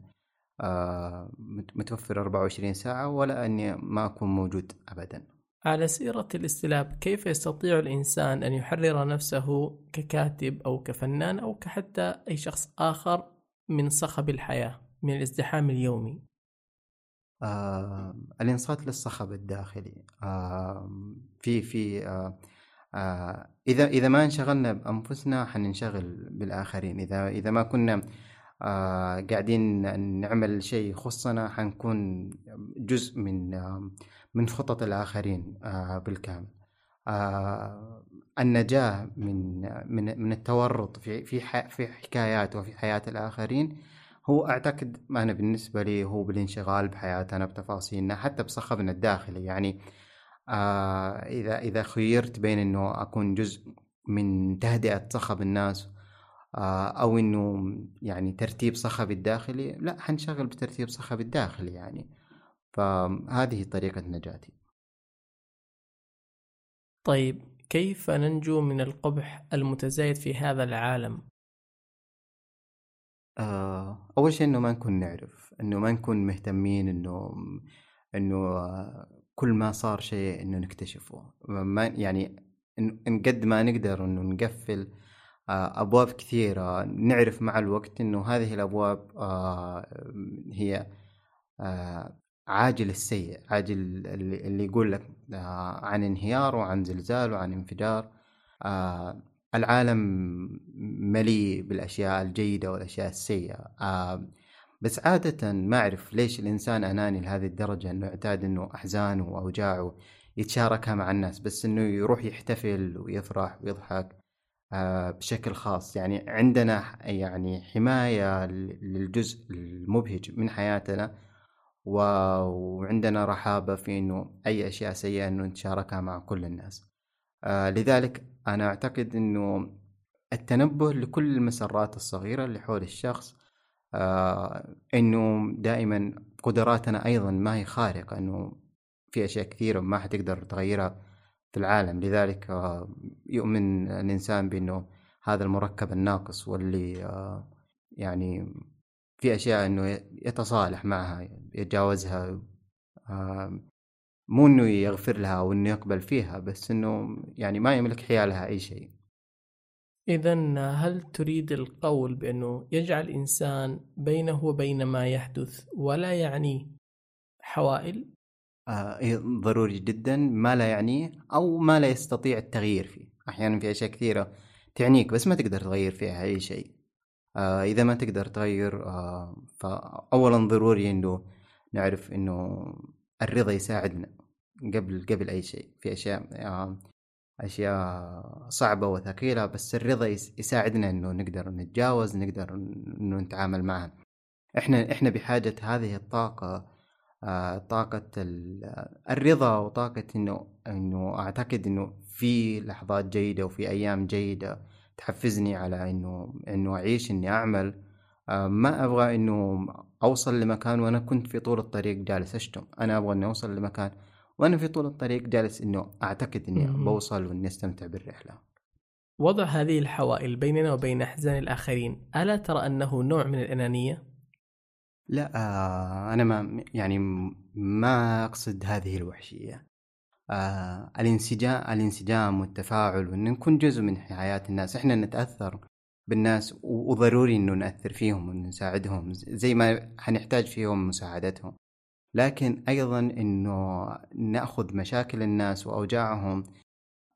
آه، متوفر 24 ساعة ولا إني ما أكون موجود ابدا. على سيرة الاستلاب كيف يستطيع الإنسان أن يحرر نفسه ككاتب أو كفنان أو كحتى أي شخص آخر من صخب الحياة من الازدحام اليومي؟ آه الإنصات للصخب الداخلي. آه في في آه آه إذا إذا ما انشغلنا بأنفسنا حننشغل بالآخرين. إذا إذا ما كنا آه قاعدين نعمل شيء يخصنا حنكون جزء من آه من خطط الآخرين آه بالكامل. النجاة من من من التورط في في في حكايات وفي حياة الآخرين هو أعتقد أنا بالنسبة لي هو بالانشغال بحياتنا بتفاصيلنا حتى بصخبنا الداخلي. يعني إذا إذا خيرت بين إنه أكون جزء من تهدئة صخب الناس آه أو إنه يعني ترتيب صخب الداخلي لا حنشغل بترتيب صخب الداخلي يعني. فهذه طريقة نجاتي. طيب كيف ننجو من القبح المتزايد في هذا العالم؟ آه أول شيء إنه ما نكون نعرف إنه ما نكون مهتمين إنه إنه كل ما صار شيء إنه نكتشفه. ما يعني إن قد ما نقدر إنه نقفل آه، أبواب كثيرة نعرف مع الوقت إنه هذه الأبواب آه، هي آه، عاجل السيء عاجل اللي يقول لك عن انهيار وعن زلزال وعن انفجار. العالم مليء بالأشياء الجيدة والأشياء السيئة. بس عادة ما أعرف ليش الإنسان أناني لهذه الدرجة إنه يعتاد إنه أحزانه وأوجاعه يتشاركها مع الناس بس إنه يروح يحتفل ويفرح ويضحك آه بشكل خاص. يعني عندنا يعني حماية للجزء المبهج من حياتنا وعندنا رحابة في إنه أي أشياء سيئة إنه نتشاركها مع كل الناس. آه لذلك أنا أعتقد إنه التنبه لكل المسرات الصغيرة اللي حول الشخص إنه دائما قدراتنا أيضا ما هي خارقة إنه في أشياء كثيرة ما حتقدر تغيرها في العالم. لذلك آه يؤمن الإنسان بإنه هذا المركب الناقص واللي آه يعني في أشياء إنه يتصالح معها يتجاوزها آه مو إنه يغفر لها أو إنه يقبل فيها بس إنه يعني ما يملك حيالها أي شيء. إذا هل تريد القول بأنه يجعل الإنسان بينه وبين ما يحدث ولا يعني حوائل؟ آه إيه، ضروري جدا. ما لا يعنيه أو ما لا يستطيع التغيير فيه. أحيانا في أشياء كثيرة تعنيك بس ما تقدر تغير فيها أي شيء. آه إذا ما تقدر تغير آه فأولا ضروري إنه نعرف إنه الرضا يساعدنا قبل قبل أي شيء في أشياء آه أشياء صعبة وثقيلة بس الرضا يساعدنا إنه نقدر نتجاوز نقدر إنه نتعامل معها. إحنا إحنا بحاجة هذه الطاقة آه، طاقة الرضا وطاقة إنه إنه أعتقد إنه في لحظات جيدة وفي أيام جيدة تحفزني على إنه إنه أعيش إني أعمل. آه، ما أبغى إنه أوصل لمكان وأنا كنت في طول الطريق جالس أشتم. أنا أبغى إني أوصل لمكان وأنا في طول الطريق جالس إنه أعتقد إني. بوصل وإني أستمتع بالرحلة وضع هذه الحوائل بيننا وبين أحزان الآخرين ألا ترى أنه نوع من الأنانية؟ لا آه أنا ما يعني ما أقصد هذه الوحشية آه الانسجام الانسجام والتفاعل وإن نكون جزء من حياة الناس إحنا نتأثر بالناس وضروري إنه نأثر فيهم ونساعدهم زي ما حنحتاج فيهم مساعدتهم لكن أيضا إنه نأخذ مشاكل الناس وأوجاعهم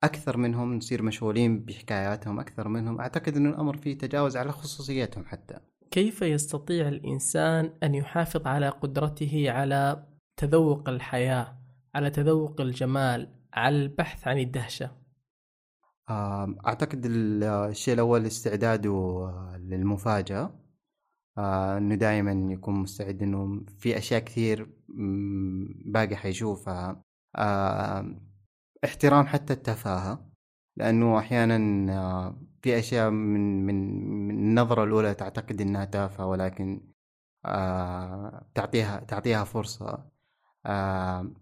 أكثر منهم نصير مشغولين بحكاياتهم أكثر منهم أعتقد انه الأمر فيه تجاوز على خصوصيتهم حتى. كيف يستطيع الإنسان أن يحافظ على قدرته على تذوق الحياة على تذوق الجمال على البحث عن الدهشة؟ أعتقد ال- الشيء الأول استعداده للمفاجأة. آه، إنه دائما يكون مستعد إنه في أشياء كثير باقي حيشوفها. آه، احترام حتى التفاهة لأنه أحيانا آه، في أشياء من من من النظرة الأولى تعتقد إنها تافهة ولكن تعطيها تعطيها فرصة. آه،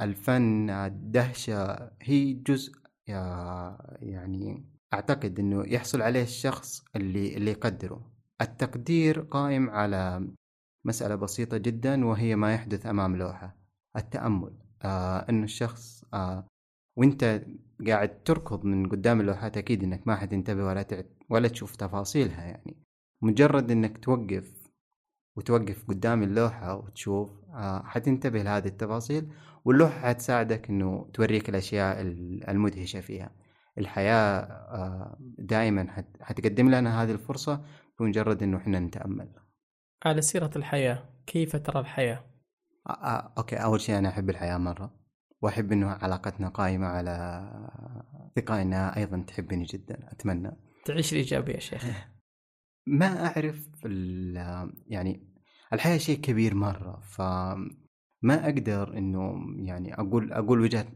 الفن الدهشة هي جزء يعني أعتقد إنه يحصل عليه الشخص اللي اللي يقدره. التقدير قائم على مسألة بسيطة جدا وهي ما يحدث أمام لوحة. التأمل. آه إنه الشخص آه وإنت قاعد تركض من قدام اللوحات أكيد إنك ما حتنتبه ولا تعت ولا تشوف تفاصيلها يعني. مجرد إنك توقف وتوقف قدام اللوحة وتشوف آه حتنتبه لهذه التفاصيل واللوحة حتساعدك إنه توريك الأشياء ال- المدهشة فيها. الحياة آه دائما حت- حتقدم لنا هذه الفرصة بمجرد إنه إحنا نتأمل. على سيرة الحياة كيف ترى الحياة؟ آه آه أوكي أول شيء أنا أحب الحياة مرة وأحب إنه علاقتنا قائمة على ثقة إنها أيضا تحبني جدا أتمنى. تعيش الإيجابية يا شيخ. ما أعرف ال- يعني الحياة شيء كبير مرة فما أقدر إنه يعني أقول أقول وجهة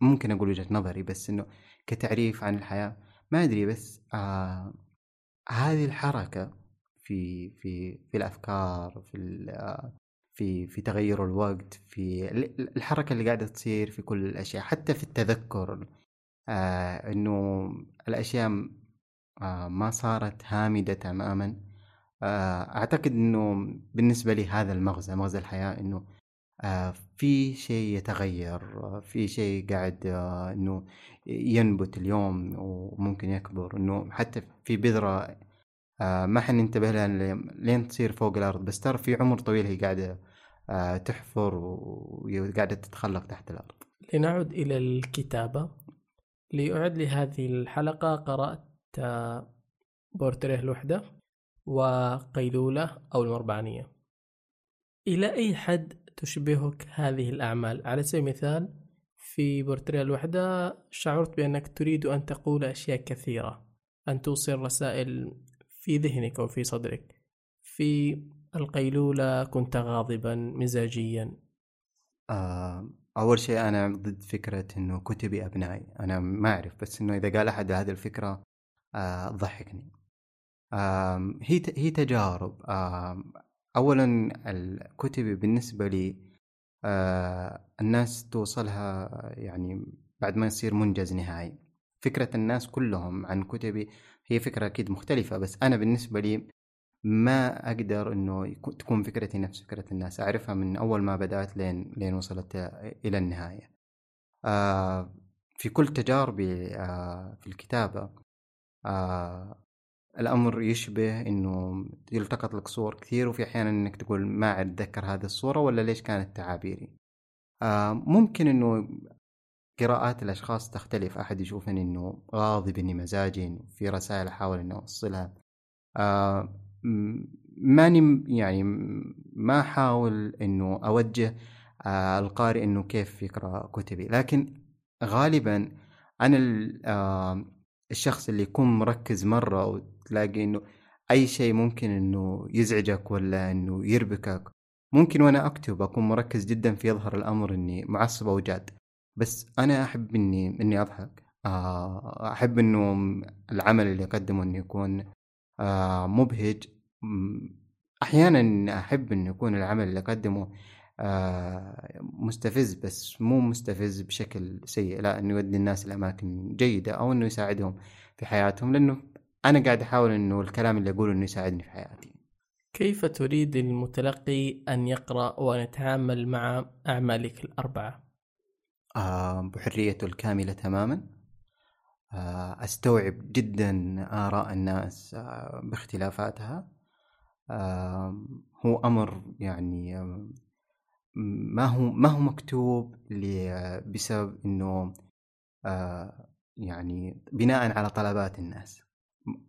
ممكن أقول وجهة نظري بس إنه كتعريف عن الحياة ما أدري بس آه هذه الحركة في في في الأفكار في في في تغير الوقت في ال- الحركة اللي قاعدة تصير في كل الأشياء حتى في التذكر. آه إنه الأشياء آه ما صارت هامدة تماما. آه أعتقد إنه بالنسبة لي هذا المغزى مغزى الحياة إنه آه في شيء يتغير في شيء قاعد آه إنه ينبت اليوم وممكن يكبر إنه حتى في بذرة آه ما حننتبه لها لين- تصير فوق الأرض بس ترى في عمر طويل هي قاعدة آه تحفر وقاعدة تتخلق تحت الأرض. لنعد إلى الكتابة. لأعد لهذه الحلقة قرأت آه، بورتريه الوحدة وقيلولة أو المربعانية. إلى أي حد تشبهك هذه الأعمال؟ على سبيل المثال في بورتريه الوحدة شعرت بأنك تريد أن تقول أشياء كثيرة أن توصل رسائل في ذهنك أو في صدرك. في القيلولة كنت غاضبا مزاجيا. أول شيء أنا ضد فكرة إنه كتبي أبنائي. أنا ما أعرف بس إنه إذا قال أحد هذه الفكرة آه، ضحكني. هي هي تجارب. أولا الكتب بالنسبة لي الناس توصلها يعني بعد ما يصير منجز نهائي. فكرة الناس كلهم عن كتبي هي فكرة أكيد مختلفة بس أنا بالنسبة لي ما أقدر إنه تكون فكرتي نفس فكرة الناس. أعرفها من أول ما بدأت لين لين وصلت إلى النهاية. آه، في كل تجاربي آه، في الكتابة آه، الأمر يشبه إنه يلتقط لك صور كثير وفي أحيانا إنك تقول ما أتذكر هذه الصورة ولا ليش كانت تعابيري؟ آه، ممكن إنه قراءات الأشخاص تختلف. أحد يشوفني إنه غاضب إني مزاجي في رسائل أحاول إني أوصلها. آه، ماني يعني ما أحاول إنه أوجه آه، القارئ إنه كيف يقرأ كتبي. لكن غالبا ال- آه، الشخص اللي يكون مركز مرة وتلاقي إنه أي شيء ممكن إنه يزعجك ولا إنه يربكك ممكن وأنا أكتب أكون مركز جدا في يظهر الأمر إني معصب أو جاد. بس أنا أحب إني إني أضحك. آه، أحب إنه العمل اللي أقدمه إنه يكون آه، مبهج. أحيانا أحب إنه يكون العمل اللي أقدمه آه، مستفز بس مو مستفز بشكل سيء. لا إنه يودي الناس لأماكن جيدة أو إنه يساعدهم في حياتهم لأنه أنا قاعد أحاول إنه الكلام اللي أقوله إنه يساعدني في حياتي. كيف تريد المتلقي أن يقرأ وأن يتعامل مع أعمالك الأربعة؟ آه، بحريته الكاملة تماما. آه، أستوعب جدا آراء الناس آه، باختلافاتها. آه، هو أمر يعني ما هو ما هو مكتوب بسبب إنه آه، يعني بناء على طلبات الناس.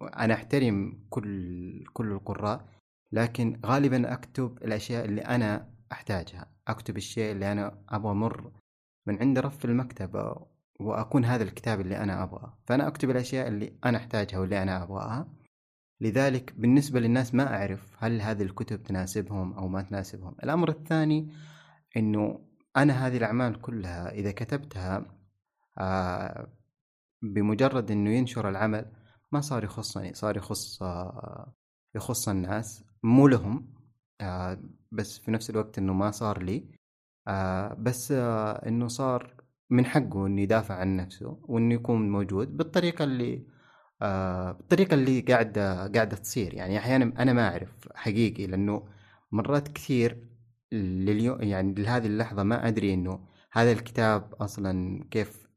أنا أحترم كل كل القراء لكن غالبا أكتب الأشياء اللي أنا أحتاجها. أكتب الشيء اللي أنا أبغى أمر من عند رف المكتبة وأكون هذا الكتاب اللي أنا أبغاه. فأنا أكتب الأشياء اللي أنا أحتاجها واللي أنا أبغاها. لذلك بالنسبة للناس ما أعرف هل هذه الكتب تناسبهم أو ما تناسبهم. الأمر الثاني أنه أنا هذه الأعمال كلها إذا كتبتها آه بمجرد أنه ينشر العمل ما صار يخصني صار يخص آه يخص الناس. مو لهم آه بس في نفس الوقت أنه ما صار لي. آه بس إنه صار من حقه إنه يدافع عن نفسه وإنه يكون موجود بالطريقة اللي بالطريقة اللي قاعدة قاعدة تصير. يعني أحيانا أنا ما أعرف حقيقي لأنه مرات كثير لليوم يعني لهذه اللحظة ما أدري إنه هذا الكتاب أصلا كيف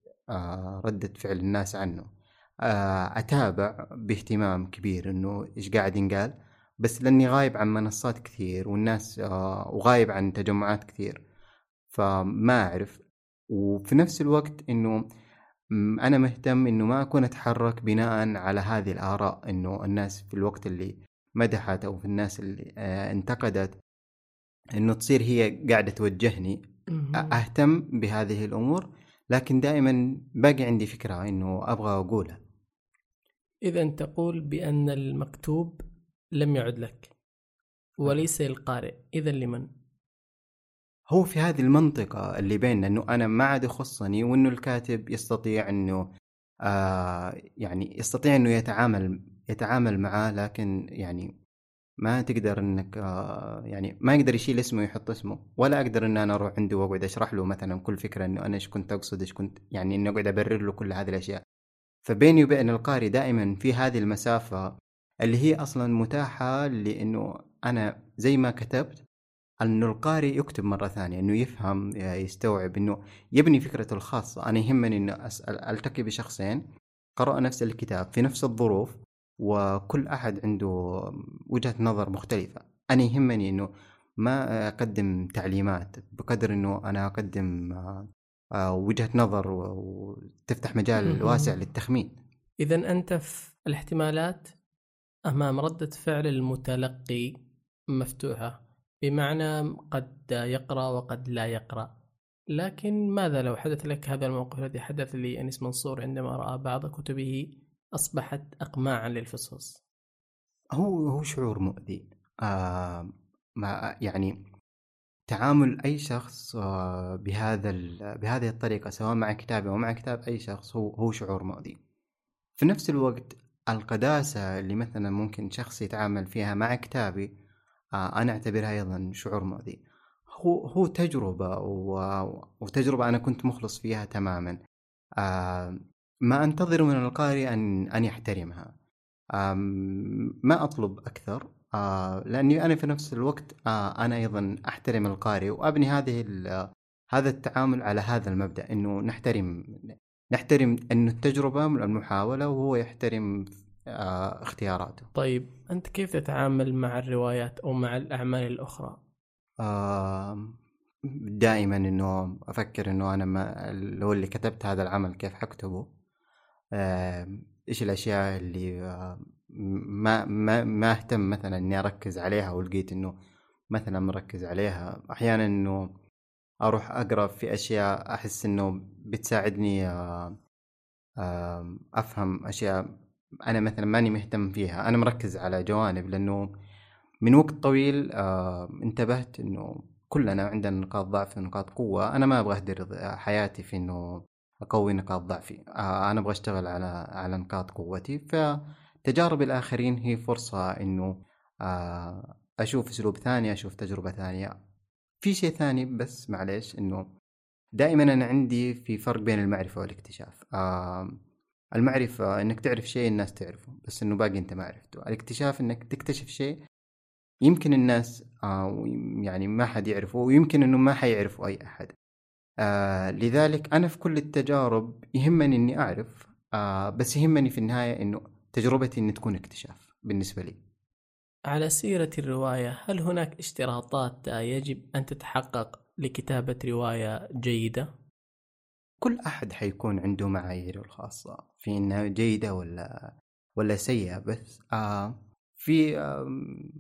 ردة فعل الناس عنه. أتابع باهتمام كبير إنه إيش قاعد ينقال بس لأني غايب عن منصات كثير والناس آه وغايب عن تجمعات كثير فما أعرف. وفي نفس الوقت إنه أنا مهتم إنه ما أكون أتحرك بناء على هذه الآراء إنه الناس في الوقت اللي مدحت أو في الناس اللي آه، انتقدت إنه تصير هي قاعدة توجهني. أهتم بهذه الأمور لكن دائما باقي عندي فكرة إنه أبغى أقولها. إذا تقول بأن المكتوب لم يعد لك وليس للقارئ إذا لمن؟ هو في هذه المنطقة اللي بيننا إنه أنا ما عاد يخصني وإنه الكاتب يستطيع إنه آه يعني يستطيع إنه يتعامل يتعامل معاه لكن يعني ما تقدر إنك آه يعني ما يقدر يشيل اسمه ويحط اسمه. ولا أقدر إن أنا أروح عنده وأقعد أشرح له مثلا كل فكرة إنه أنا إيش كنت أقصد إيش كنت يعني إني أقعد أبرر له كل هذه الأشياء. فبيني وبين القارئ دائما في هذه المسافة اللي هي أصلا متاحة لأنه أنا زي ما كتبت انه القارئ يكتب مرة ثانية إنه يفهم يستوعب إنه يبني فكرته الخاصة. أنا يهمني إنه اسال ألتقي بشخصين قرأوا نفس الكتاب في نفس الظروف وكل أحد عنده وجهة نظر مختلفة. أنا يهمني إنه ما أقدم تعليمات بقدر اقدم آه، آه، وجهة نظر وتفتح مجال. واسع للتخمين. إذا أنت في الاحتمالات أمام ردة فعل المتلقي مفتوحة بمعنى قد يقرأ وقد لا يقرأ. لكن ماذا لو حدث لك هذا الموقف الذي حدث لي أنيس منصور عندما رأى بعض كتبه أصبحت أقماعا للفصوص؟ هو هو شعور مؤذي. آه ما يعني تعامل أي شخص آه بهذا بهذه الطريقة سواء مع كتابي أو مع كتاب أي شخص هو هو شعور مؤذي. في نفس الوقت القداسة اللي مثلا ممكن شخص يتعامل فيها مع كتابي آه أنا أعتبرها أيضا شعور مؤذي. هو هو تجربة وتجربة أنا كنت مخلص فيها تماما. آه ما أنتظر من القارئ أن أن يحترمها. ما أطلب أكثر. آه، لأني أنا في نفس الوقت آه، أنا أيضا أحترم القارئ وأبني هذه هذا التعامل على هذا المبدأ إنه نحترم نحترم انه التجربة من المحاولة وهو يحترم آه، اختياراته. طيب أنت كيف تتعامل مع الروايات أو مع الأعمال الأخرى؟ آم، دائما إنه أفكر إنه أنا ما لو اللي كتبت هذا العمل كيف حكتبه؟ آم، إيش الأشياء اللي آه، ما ما ما اهتم مثلا إني أركز عليها ولقيت إنه مثلا مركز عليها. أحيانا إنه أروح أقرأ في أشياء أحس إنه بتساعدني آه، آم، أفهم أشياء أنا مثلا ماني مهتم فيها. أنا مركز على جوانب لأنه من وقت طويل آه انتبهت إنه كلنا عندنا نقاط ضعف ونقاط قوة. أنا ما أبغى أهدر حياتي في إنه أقوي نقاط ضعفي. آه أنا أبغى أشتغل على على نقاط قوتي. فتجارب الآخرين هي فرصة إنه آه أشوف أسلوب ثاني أشوف تجربة ثانية. في شيء ثاني بس معليش إنه دائما أنا عندي في فرق بين المعرفة والاكتشاف. المعرفة إنك تعرف شيء الناس تعرفه بس إنه باقي أنت ما عرفته. الاكتشاف إنك تكتشف شيء يمكن الناس آه يعني ما حد يعرفه ويمكن إنه ما حيعرفه أي أحد. آه لذلك أنا في كل التجارب يهمني إني أعرف آه بس يهمني في النهاية إنه تجربتي إن تكون اكتشاف بالنسبة لي. على سيرة الرواية هل هناك اشتراطات يجب أن تتحقق لكتابة رواية جيدة؟ كل أحد حيكون عنده معاييره الخاصة. في إنها جيدة ولا ولا سيئة؟ بس آه في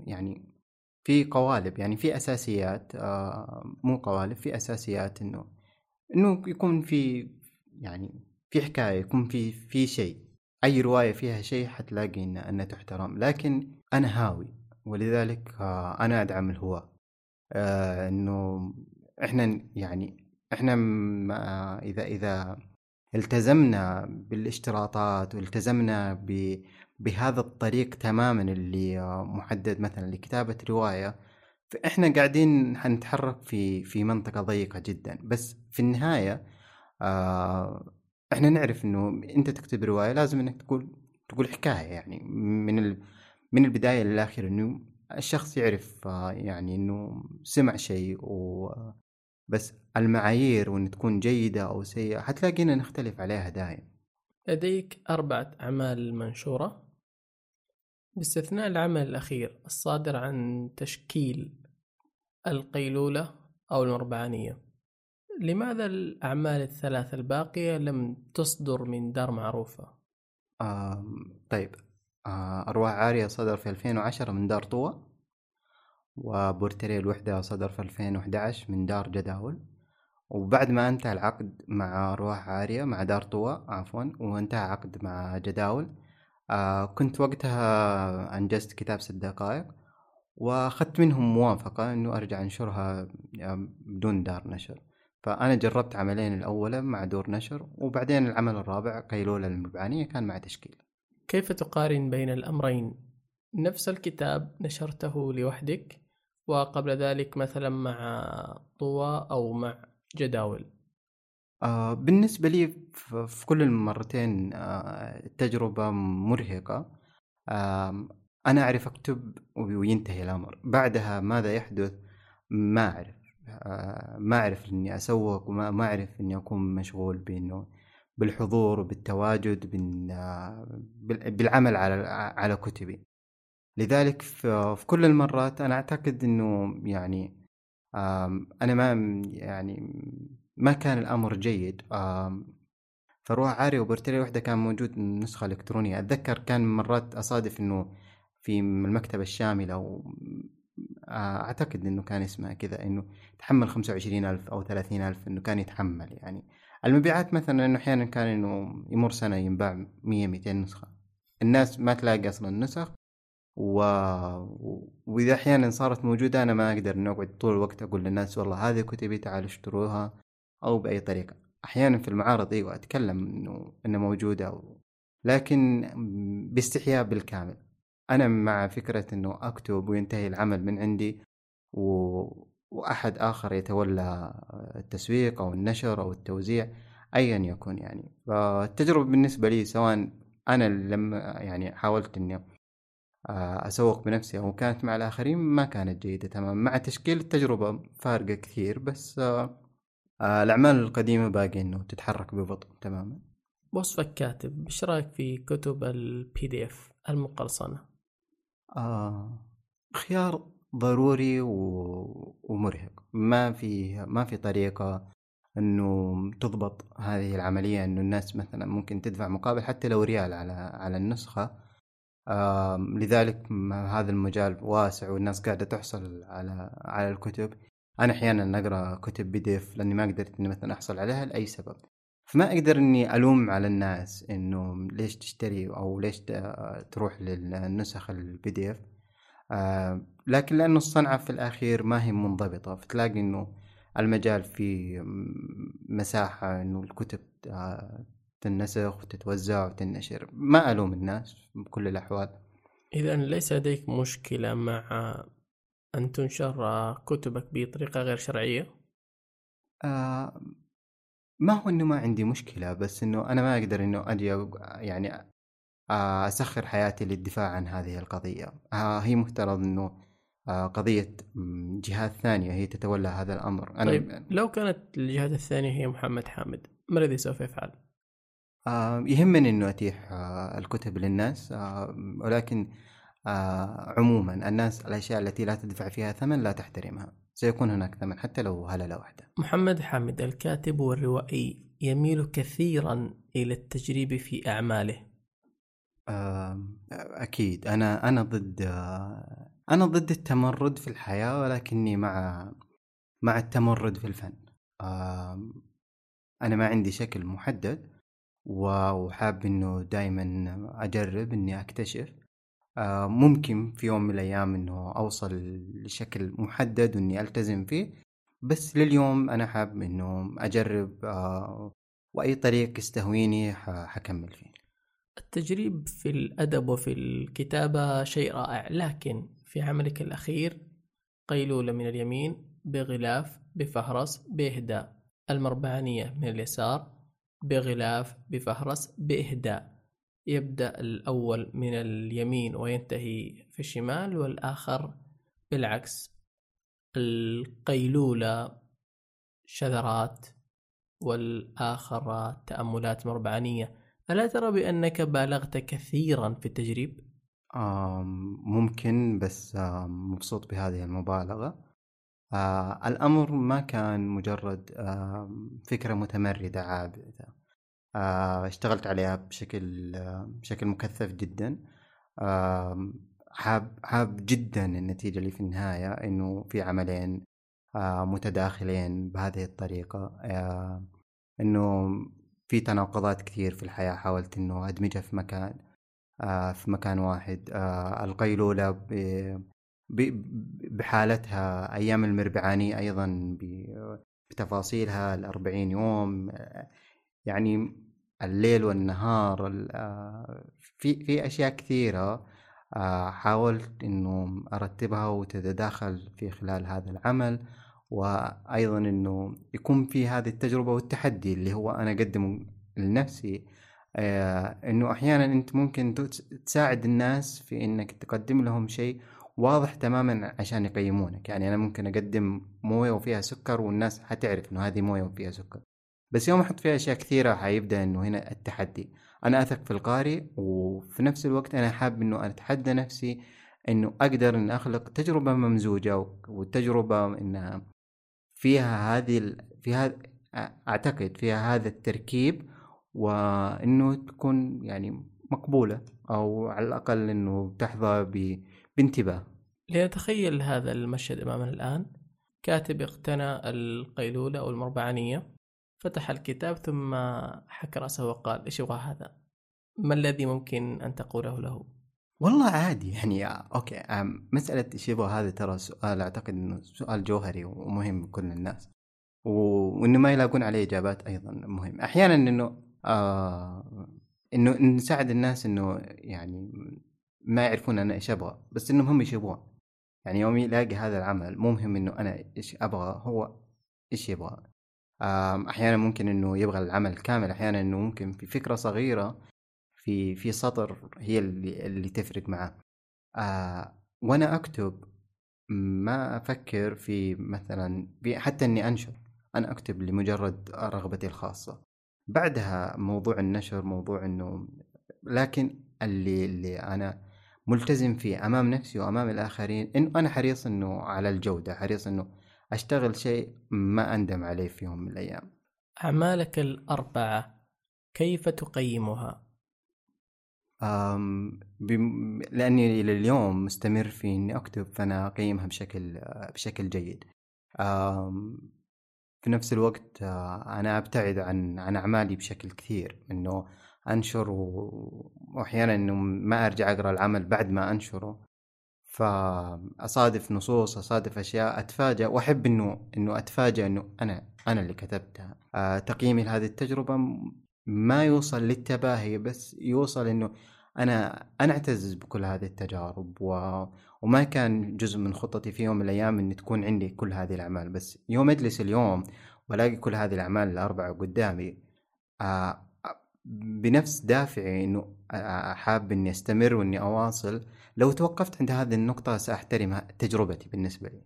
يعني في قوالب يعني في أساسيات آه، مو قوالب في أساسيات إنه إنه يكون في يعني في حكاية يكون في في شيء. أي رواية فيها شيء حتلاقي إن إنها تحترم. لكن أنا هاوي ولذلك آه، أنا أدعم الهواة. آه، إنه إحنا يعني إحنا اذا إذا التزمنا بالاشتراطات والتزمنا بهذا الطريق تماما اللي محدد مثلا لكتابة رواية فإحنا قاعدين حنتحرك في في منطقة ضيقة جدا. بس في النهاية آه إحنا نعرف إنه أنت تكتب رواية لازم إنك تقول تقول حكاية يعني من ال من البداية للآخر إنه الشخص يعرف آه يعني إنه سمع شيء و بس المعايير وإن تكون جيدة أو سيئة حتلاقينا نختلف عليها دائم لديك أربعة أعمال منشورة. باستثناء العمل الأخير الصادر عن تشكيل القيلولة أو المربعانية. لماذا الأعمال الثلاثة الباقية لم تصدر من دار معروفة؟ آه طيب. آه أرواح عارية صدر في 2010 من دار طوى وبورتري الوحدة صدر في 2011 من دار جداول. وبعد ما انتهى العقد مع أرواح عارية مع دار طوى عفوا وانتهى عقد مع جداول آه كنت وقتها أنجزت كتاب ست دقائق وأخذت منهم موافقة إنه أرجع أنشرها بدون دار نشر. فأنا جربت عملين الأولى مع دور نشر وبعدين العمل الرابع قيلولة المبعانية كان مع تشكيل. كيف تقارن بين الأمرين؟ نفس الكتاب نشرته لوحدك وقبل ذلك مثلا مع طوى أو مع جداول. آه بالنسبة لي في كل المرتين آه التجربة مرهقة. آه أنا أعرف أكتب وينتهي الأمر. بعدها ماذا يحدث؟ ما أعرف. ما أعرف إني أسوق وما ما أعرف إني أكون مشغول بإنه بالحضور وبالتواجد بالعمل على على كتبي. لذلك في كل المرات أنا أعتقد إنه يعني أنا ما يعني ما كان الأمر جيد. فروح عاري وبرتري وحدة كان موجود نسخة إلكترونية. أتذكر كان مرات أصادف إنه في المكتبة الشاملة أعتقد إنه كان اسمها كذا إنه تحمل خمسة وعشرين ألف أو ثلاثين ألف إنه كان يتحمل يعني. المبيعات مثلا إنه أحيانا كان إنه يمر سنة ينباع مية ميتين نسخة. الناس ما تلاقي أصلا النسخ و... وإذا أحيانا صارت موجودة أنا ما أقدر نقعد طول الوقت أقول للناس والله هذه كتبي تعالوا اشتروها أو بأي طريقة. أحيانا في المعارض أيوه أتكلم انه انه موجودة أو... لكن باستحياء بالكامل. أنا مع فكرة إنه أكتب وينتهي العمل من عندي و... وأحد آخر يتولى التسويق أو النشر أو التوزيع ايا يكن يعني فالتجربة بالنسبة لي سواء أنا لما يعني حاولت إني آه، أسوق بنفسي أو كانت مع الآخرين ما كانت جيدة تماما مع تشكيل التجربة فارقة كثير بس آه، آه الأعمال القديمة باقي إنه تتحرك ببطء تماما وصفك كاتب إيش رأيك في كتب البي دي إف المقرصنة؟ آه خيار ضروري و... ومرهق. ما في ما في طريقة إنه تضبط هذه العملية إنه الناس مثلا ممكن تدفع مقابل حتى لو ريال على على النسخة. آه لذلك هذا المجال واسع والناس قاعدة تحصل على على الكتب. أنا أحيانا أقرأ كتب PDF لأني ما قدرت إني مثلا أحصل عليها لأي سبب. فما أقدر إني ألوم على الناس إنه ليش تشتري أو ليش تروح للنسخ ال PDF آه لكن لأنه الصنعة في الأخير ما هي منضبطة فتلاقي إنه المجال فيه مساحة إنه الكتب تنسخ وتتوزع وتنشر ما ألوم الناس بكل الأحوال. إذا ليس لديك مشكلة مع أن تنشر كتبك بطريقة غير شرعية؟ آه ما هو إنه ما عندي مشكلة بس إنه أنا ما أقدر إنه أجي يعني أسخر حياتي للدفاع عن هذه القضية. آه هي مفترض إنه آه قضية جهات ثانية هي تتولى هذا الأمر. أنا طيب لو كانت الجهات الثانية هي محمد حامد ما الذي سوف يفعل؟ يهمني إنه أتيح آه الكتب للناس ولكن عموما الناس الأشياء التي لا تدفع فيها ثمن لا تحترمها. سيكون هناك ثمن حتى لو هللة واحدة محمد حامد الكاتب والروائي يميل كثيرا إلى التجريب في أعماله. أكيد. أنا أنا ضد أنا ضد التمرد في الحياة ولكني مع مع التمرد في الفن. أنا ما عندي شكل محدد وحاب إنه دايما أجرب إني أكتشف. ممكن في يوم من الأيام إنه أوصل لشكل محدد وإني ألتزم فيه بس لليوم أنا حاب إنه أجرب وأي طريق يستهويني حكمل فيه. التجريب في الأدب وفي الكتابة شيء رائع لكن في عملك الأخير قيلولة من اليمين بغلاف بفهرس بإهداء. المربعانية من اليسار بغلاف بفهرس بإهداء. يبدأ الأول من اليمين وينتهي في الشمال والآخر بالعكس. القيلولة شذرات والآخر تأملات مربعانية. ألا ترى بأنك بالغت كثيرا في التجريب؟ ممكن بس مبسوط بهذه المبالغة. آه الأمر ما كان مجرد فكرة متمردة عابدة. آه اشتغلت عليها بشكل بشكل مكثف جدا. آه حاب حاب جدا النتيجة اللي في النهاية إنه في عملين آه متداخلين بهذه الطريقة. آه إنه في تناقضات كثير في الحياة حاولت إنه أدمجها في مكان آه في مكان واحد. آه القيلولة بحالتها أيام المربعاني أيضا بتفاصيلها الأربعين يوم يعني الليل والنهار آه، في في أشياء كثيرة آه، حاولت إنه أرتبها وتتداخل في خلال هذا العمل وأيضا إنه يكون في هذه التجربة والتحدي اللي هو أنا أقدمه لنفسي آه إنه أحيانا أنت ممكن تساعد الناس في إنك تقدم لهم شيء واضح تماما عشان يقيمونك. يعني أنا ممكن أقدم موية وفيها سكر والناس حتعرف إنه هذه موية وفيها سكر. بس يوم أحط فيها أشياء كثيرة حيبدأ إنه هنا التحدي. أنا أثق في القارئ وفي نفس الوقت أنا حاب إنه أتحدى نفسي إنه أقدر ان أخلق تجربة ممزوجة والتجربه انها فيها هذه في هذا أعتقد فيها هذا التركيب وإنه تكون يعني مقبولة أو على الأقل إنه تحظى بانتباه. لنتخيل هذا المشهد أمامنا الآن. كاتب اقتنى القيلولة أو المربعانية. فتح الكتاب ثم حك رأسه وقال إيش يبغى هذا؟ ما الذي ممكن أن تقوله له؟ والله عادي يعني أوكي مسألة إيش يبغى هذا ترى سؤال أعتقد إنه سؤال جوهري ومهم لكل الناس وإنه ما يلاقون عليه إجابات أيضا مهم أحيانا إنه آه إنه نساعد الناس إنه يعني ما يعرفون أنا إيش أبغى بس إنهم هم إيش يبغون يعني يوم يلاقي هذا العمل مو مهم إنه أنا إيش أبغى هو إيش يبغى أحيانا ممكن إنه يبغى العمل كامل أحيانا إنه ممكن في فكرة صغيرة في في سطر هي اللي اللي تفرق معاه. آه وأنا أكتب ما أفكر في مثلا حتى إني أنشر أنا أكتب لمجرد رغبتي الخاصة. بعدها موضوع النشر موضوع إنه لكن اللي اللي أنا ملتزم فيه أمام نفسي وأمام الآخرين إنه أنا حريص إنه على الجودة حريص إنه أشتغل شيء ما أندم عليه في يوم من الأيام. أعمالك الأربعة كيف تقيمها؟ بم... لأني إلى اليوم مستمر في إني أكتب فأنا أقيمها بشكل بشكل جيد. في نفس الوقت آه، أنا أبتعد عن عن أعمالي بشكل كثير. إنه أنشر و... وأحيانا إنه ما أرجع أقرأ العمل بعد ما أنشره. فأصادف نصوص أصادف أشياء أتفاجأ وأحب إنه إنه أتفاجأ إنه أنا أنا اللي كتبتها. آه تقييمي لهذه التجربة ما يوصل للتباهي بس يوصل إنه أنا أنا اعتز بكل هذه التجارب و... وما كان جزء من خطتي في يوم من الأيام إن تكون عندي كل هذه الأعمال. بس يوم أجلس اليوم وألاقي كل هذه الأعمال الأربعة قدامي آه بنفس دافعي إنه حاب إني أستمر وإني أواصل لو توقفت عند هذه النقطة سأحترم تجربتي بالنسبة لي.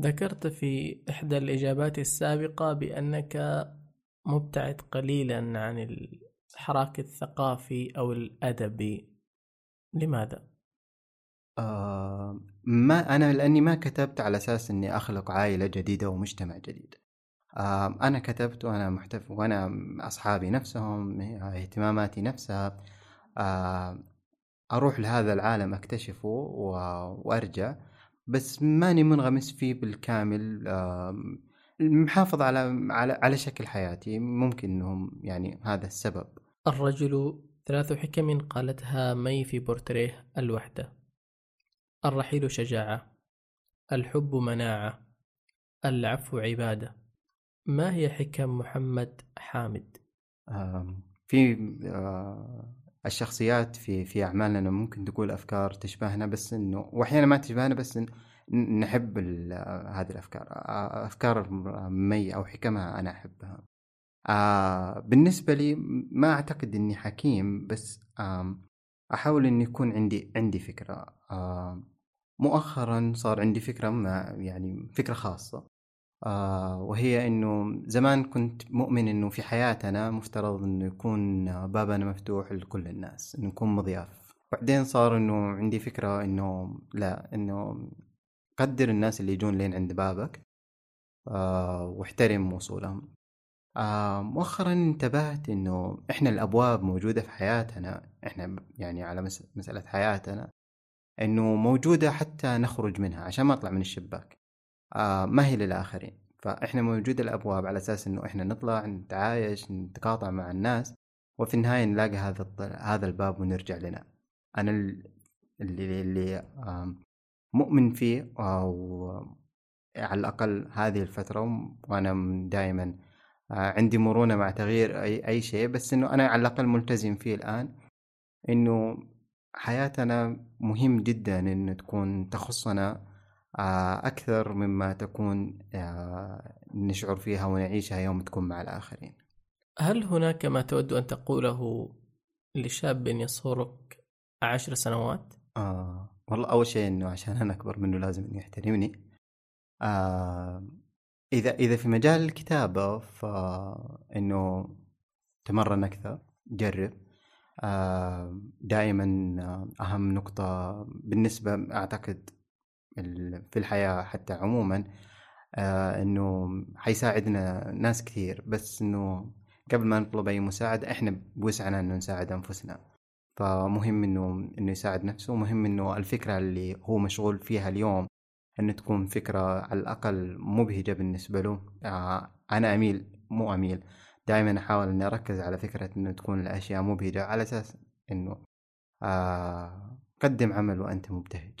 ذكرت في إحدى الإجابات السابقة بأنك مبتعد قليلا عن الحراك الثقافي أو الأدبي. لماذا؟ آه ما أنا لأني ما كتبت على أساس إني أخلق عائلة جديدة ومجتمع جديد. أنا كتبت وأنا محتف وأنا أصحابي نفسهم اهتماماتي نفسها أروح لهذا العالم أكتشفه وأرجع. بس ماني منغمس فيه بالكامل محافظ على على على شكل حياتي. ممكن إنهم يعني هذا السبب. الرجل ثلاث حكم قالتها مي في بورتريه الوحدة. الرحيل شجاعة. الحب مناعة. العفو عبادة. ما هي حكم محمد حامد؟ في آه، الشخصيات في في أعمالنا ممكن تقول أفكار تشبهنا بس إنه واحيانا ما تشبهنا بس نحب هذه الأفكار. أفكار مي أو حكمها أنا أحبها. آه بالنسبة لي ما أعتقد إني حكيم بس أحاول اني يكون عندي عندي فكرة. مؤخرا صار عندي فكرة ما يعني فكرة خاصة. آه وهي إنه زمان كنت مؤمن إنه في حياتنا مفترض إنه يكون بابنا مفتوح لكل الناس إنه نكون مضياف. بعدين صار إنه عندي فكرة إنه لا إنه قدر الناس اللي يجون لين عند بابك آه واحترم وصولهم. آه مؤخرا انتبهت إنه إحنا الأبواب موجودة في حياتنا إحنا يعني على مسألة حياتنا إنه موجودة حتى نخرج منها عشان ما اطلع من الشباك. ما هي للآخرين. فإحنا موجود الأبواب على أساس إنه إحنا نطلع نتعايش نتقاطع مع الناس وفي النهاية نلاقي هذا هذا الباب ونرجع لنا. أنا اللي اللي مؤمن فيه أو على الأقل هذه الفترة وأنا دائما آه، عندي مرونة مع تغيير أي أي شيء. بس إنه أنا على الأقل ملتزم فيه الآن إنه حياتنا مهم جدا إنه تكون تخصنا آه، أكثر مما تكون آه، نشعر فيها ونعيشها يوم تكون مع الآخرين. هل هناك ما تود أن تقوله لشاب يصورك عشر سنوات؟ آه والله أول شيء إنه عشان أنا أكبر منه لازم إنه يحترمني. آه إذا إذا في مجال الكتابة فإنه تمرن أكثر جرب. آه دائما أهم نقطة بالنسبة أعتقد في الحياة حتى عموما آه إنه حيساعدنا ناس كثير. بس إنه قبل ما نطلب أي مساعدة إحنا بوسعنا إنه نساعد أنفسنا. فمهم إنه إنه يساعد نفسه. مهم إنه الفكرة اللي هو مشغول فيها اليوم إنه تكون فكرة على الأقل مبهجة بالنسبة له. آه أنا أميل مو أميل. دائما أحاول إني أركز على فكرة إنه تكون الأشياء مبهجة على أساس إنه آه قدم عمل وأنت مبتهج.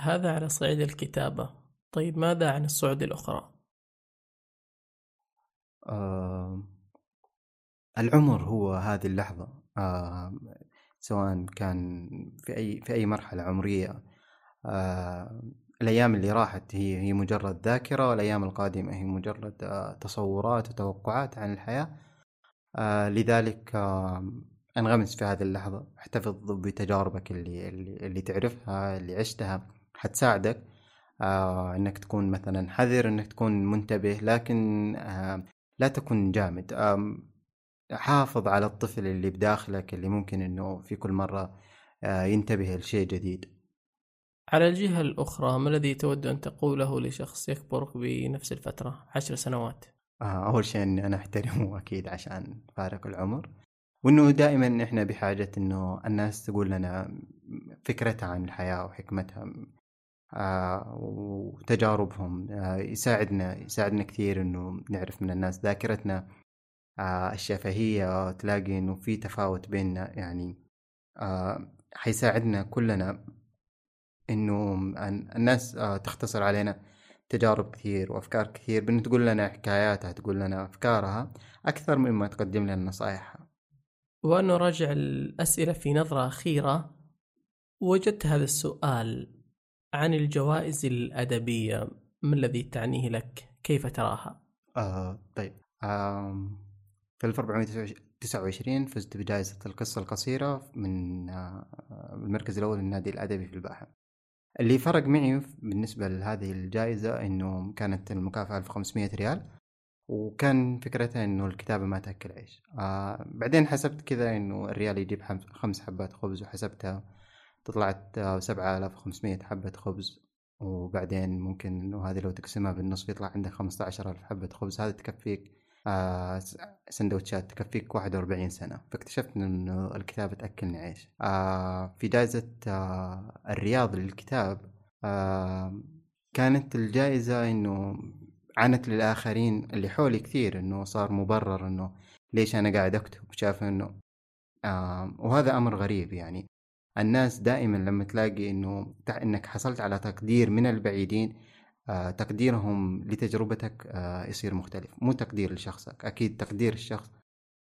هذا على صعيد الكتابة. طيب ماذا عن الصعود الأخرى؟ آه العمر هو هذه اللحظة. آه سواء كان في أي في أي مرحلة عمرية. آه الأيام اللي راحت هي هي مجرد ذاكرة والأيام القادمة هي مجرد آه تصورات وتوقعات عن الحياة. آه لذلك آه انغمس في هذه اللحظة. احتفظ بتجاربك اللي, اللي, اللي تعرفها اللي عشتها. حتساعدك آه إنك تكون مثلا حذر إنك تكون منتبه لكن آه لا تكن جامد. آه حافظ على الطفل اللي بداخلك اللي ممكن إنه في كل مرة آه ينتبه لشيء جديد. على الجهة الأخرى ما الذي تود أن تقوله لشخص يكبرك بنفس الفترة؟ عشر سنوات؟ آه أول شيء أني أنا أحترمه أكيد عشان فارق العمر. وأنه دائما إحنا بحاجة أنه الناس تقول لنا فكرتها عن الحياة وحكمتها. وتجاربهم. آه، يساعدنا يساعدنا كثير إنه نعرف من الناس. ذاكرتنا آه، الشفهية تلاقي إنه في تفاوت بيننا. يعني حيساعدنا كلنا إنه الناس آه، تختصر علينا تجارب كثير وأفكار كثير. بإنه تقول لنا حكاياتها تقول لنا أفكارها أكثر مما تقدم لنا نصائحها ونراجع الأسئلة في نظرة أخيرة. وجدت هذا السؤال عن الجوائز الأدبية ما الذي تعنيه لك؟ كيف تراها؟ آه طيب. آه في 1429 فزت بجائزة القصة القصيرة من آه المركز الأول للنادي الأدبي في الباحة. اللي فرق معي بالنسبة لهذه الجائزة إنه كانت المكافأة 1500 ريال وكان فكرتها إنه الكتابة ما تأكل عيش. آه بعدين حسبت كذا إنه الريال يجيب خمس حبات خبز وحسبتها طلعت آه، سبعة آلاف وخمسمية حبة خبز وبعدين ممكن إنه هذه لو تقسمها بالنصف يطلع عندك خمسة عشر ألف حبة خبز. هذا تكفيك آه سندوتشات تكفيك واحد وأربعين سنة. فاكتشفت إنه الكتابة تأكلني عيش. آه في جائزة آه الرياض للكتاب آه كانت الجائزة إنه عنت للآخرين اللي حولي كثير إنه صار مبرر إنه ليش أنا قاعد أكتب؟ شاف إنه آه وهذا أمر غريب يعني. الناس دائما لما تلاقي إنه إنك حصلت على تقدير من البعيدين آه، تقديرهم لتجربتك آه، يصير مختلف. مو تقدير لشخصك أكيد تقدير الشخص.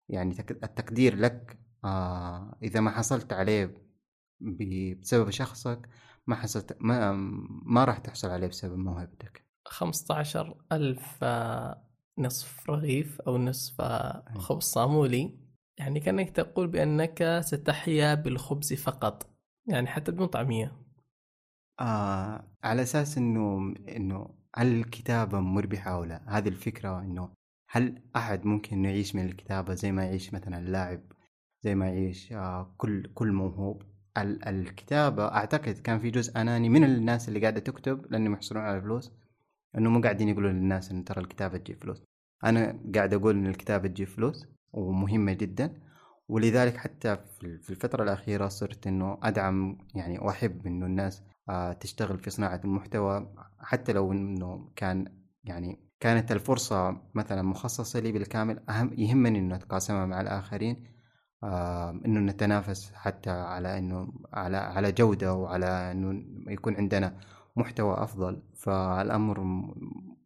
يعني التقدير لك آه، إذا ما حصلت عليه بسبب شخصك ما حصلت ما, ما راح تحصل عليه بسبب موهبتك. خمسة عشر ألف نصف رغيف أو نصف خبز صامولي. يعني كأنك تقول بأنك ستحيا بالخبز فقط يعني حتى بدون طعمية. آه على أساس إنه إنه هل الكتابة مربحة أو لا؟ هذه الفكرة إنه هل أحد ممكن إنه يعيش من الكتابة زي ما يعيش مثلا اللاعب زي ما يعيش آه كل كل موهوب؟ ال الكتابة أعتقد كان في جزء أناني من الناس اللي قاعدة تكتب لأنهم يحصلون على فلوس إنه مو قاعدين يقولوا للناس إن ترى الكتابة تجيب فلوس. أنا قاعد أقول إن الكتابة تجيب فلوس ومهمة جدا. ولذلك حتى في الفترة الأخيرة صرت إنه أدعم يعني وأحب إنه الناس آه، تشتغل في صناعة المحتوى. حتى لو إنه كان يعني كانت الفرصة مثلا مخصصة لي بالكامل أهم يهمني إنه أتقاسمها مع الآخرين آه إنه نتنافس حتى على إنه على على جودة وعلى إنه يكون عندنا محتوى أفضل. فالأمر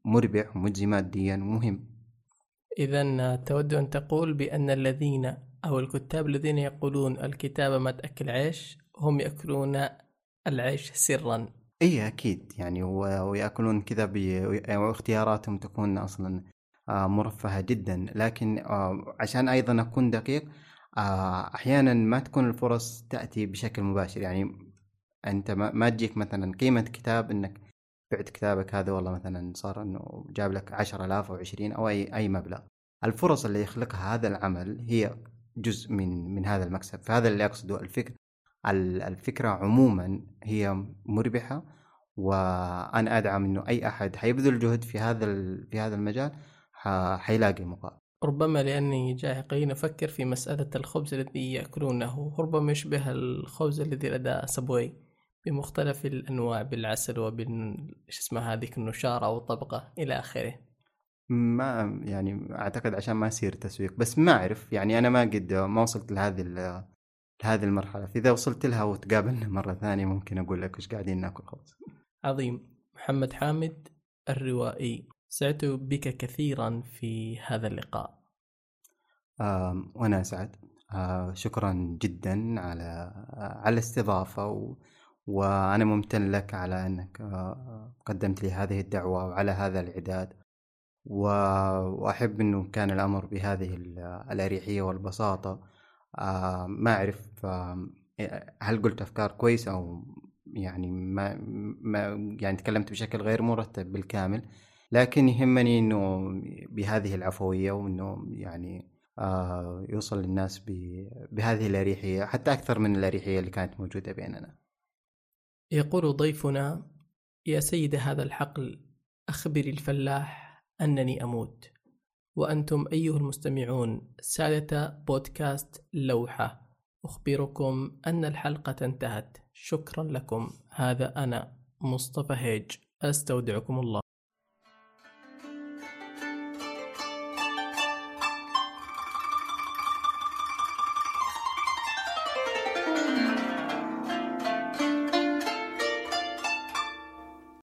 مربح ومجزي ماديا ومهم. إذا تود أن تقول بأن الذين أو الكتاب الذين يقولون الكتابة ما تأكل عيش هم يأكلون العيش سرا. إي أكيد. يعني ويأكلون كذا واختياراتهم تكون أصلا آه، مرفهة جدا. لكن آه، عشان أيضا أكون دقيق آه، أحيانا ما تكون الفرص تأتي بشكل مباشر. يعني أنت ما تجيك مثلا قيمة كتاب إنك بعت كتابك هذا والله مثلا صار إنه جاب لك عشرة آلاف أو عشرين أو اي أي مبلغ. الفرص اللي يخلقها هذا العمل هي جزء من من هذا المكسب. فهذا اللي أقصده. الفكر الفكرة عموما هي مربحة وأنا أدعم إنه أي أحد حيبذل جهد في هذا في هذا المجال حيلاقي مقابل ربما لأني جاهقين أفكر في مسألة الخبز الذي يأكلونه. ربما يشبه الخبز الذي لدى سبوي بمختلف الأنواع بالعسل وبال إيش اسمها هذيك النشارة أو الطبقة إلى آخره. ما يعني أعتقد عشان ما يصير تسويق. بس ما أعرف يعني أنا ما قد ما وصلت لهذه لهذه المرحلة. فإذا وصلت لها وتقابلنا مرة ثانية ممكن أقول لك وش قاعدين ناكل خبز عظيم. محمد حامد الروائي. سعدت بك كثيرا في هذا اللقاء. آه وأنا أسعد آه شكرا جدا على على الاستضافة و... وأنا ممتن لك على أنك آه قدمت لي هذه الدعوة وعلى هذا الإعداد. و... وأحب أنه كان الأمر بهذه الأريحية والبساطة. آه ما أعرف آه هل قلت أفكار كويسة أو يعني ما, ما يعني تكلمت بشكل غير مرتب بالكامل. لكن يهمني إنه بهذه العفوية وإنه يعني يوصل للناس بهذه الأريحية حتى أكثر من الأريحية اللي كانت موجودة بيننا. يقول ضيفنا يا سيد هذا الحقل أخبري الفلاح أنني أموت. وأنتم أيها المستمعون سادة بودكاست لوحة أخبركم أن الحلقة انتهت شكرا لكم هذا أنا مصطفى هيج أستودعكم الله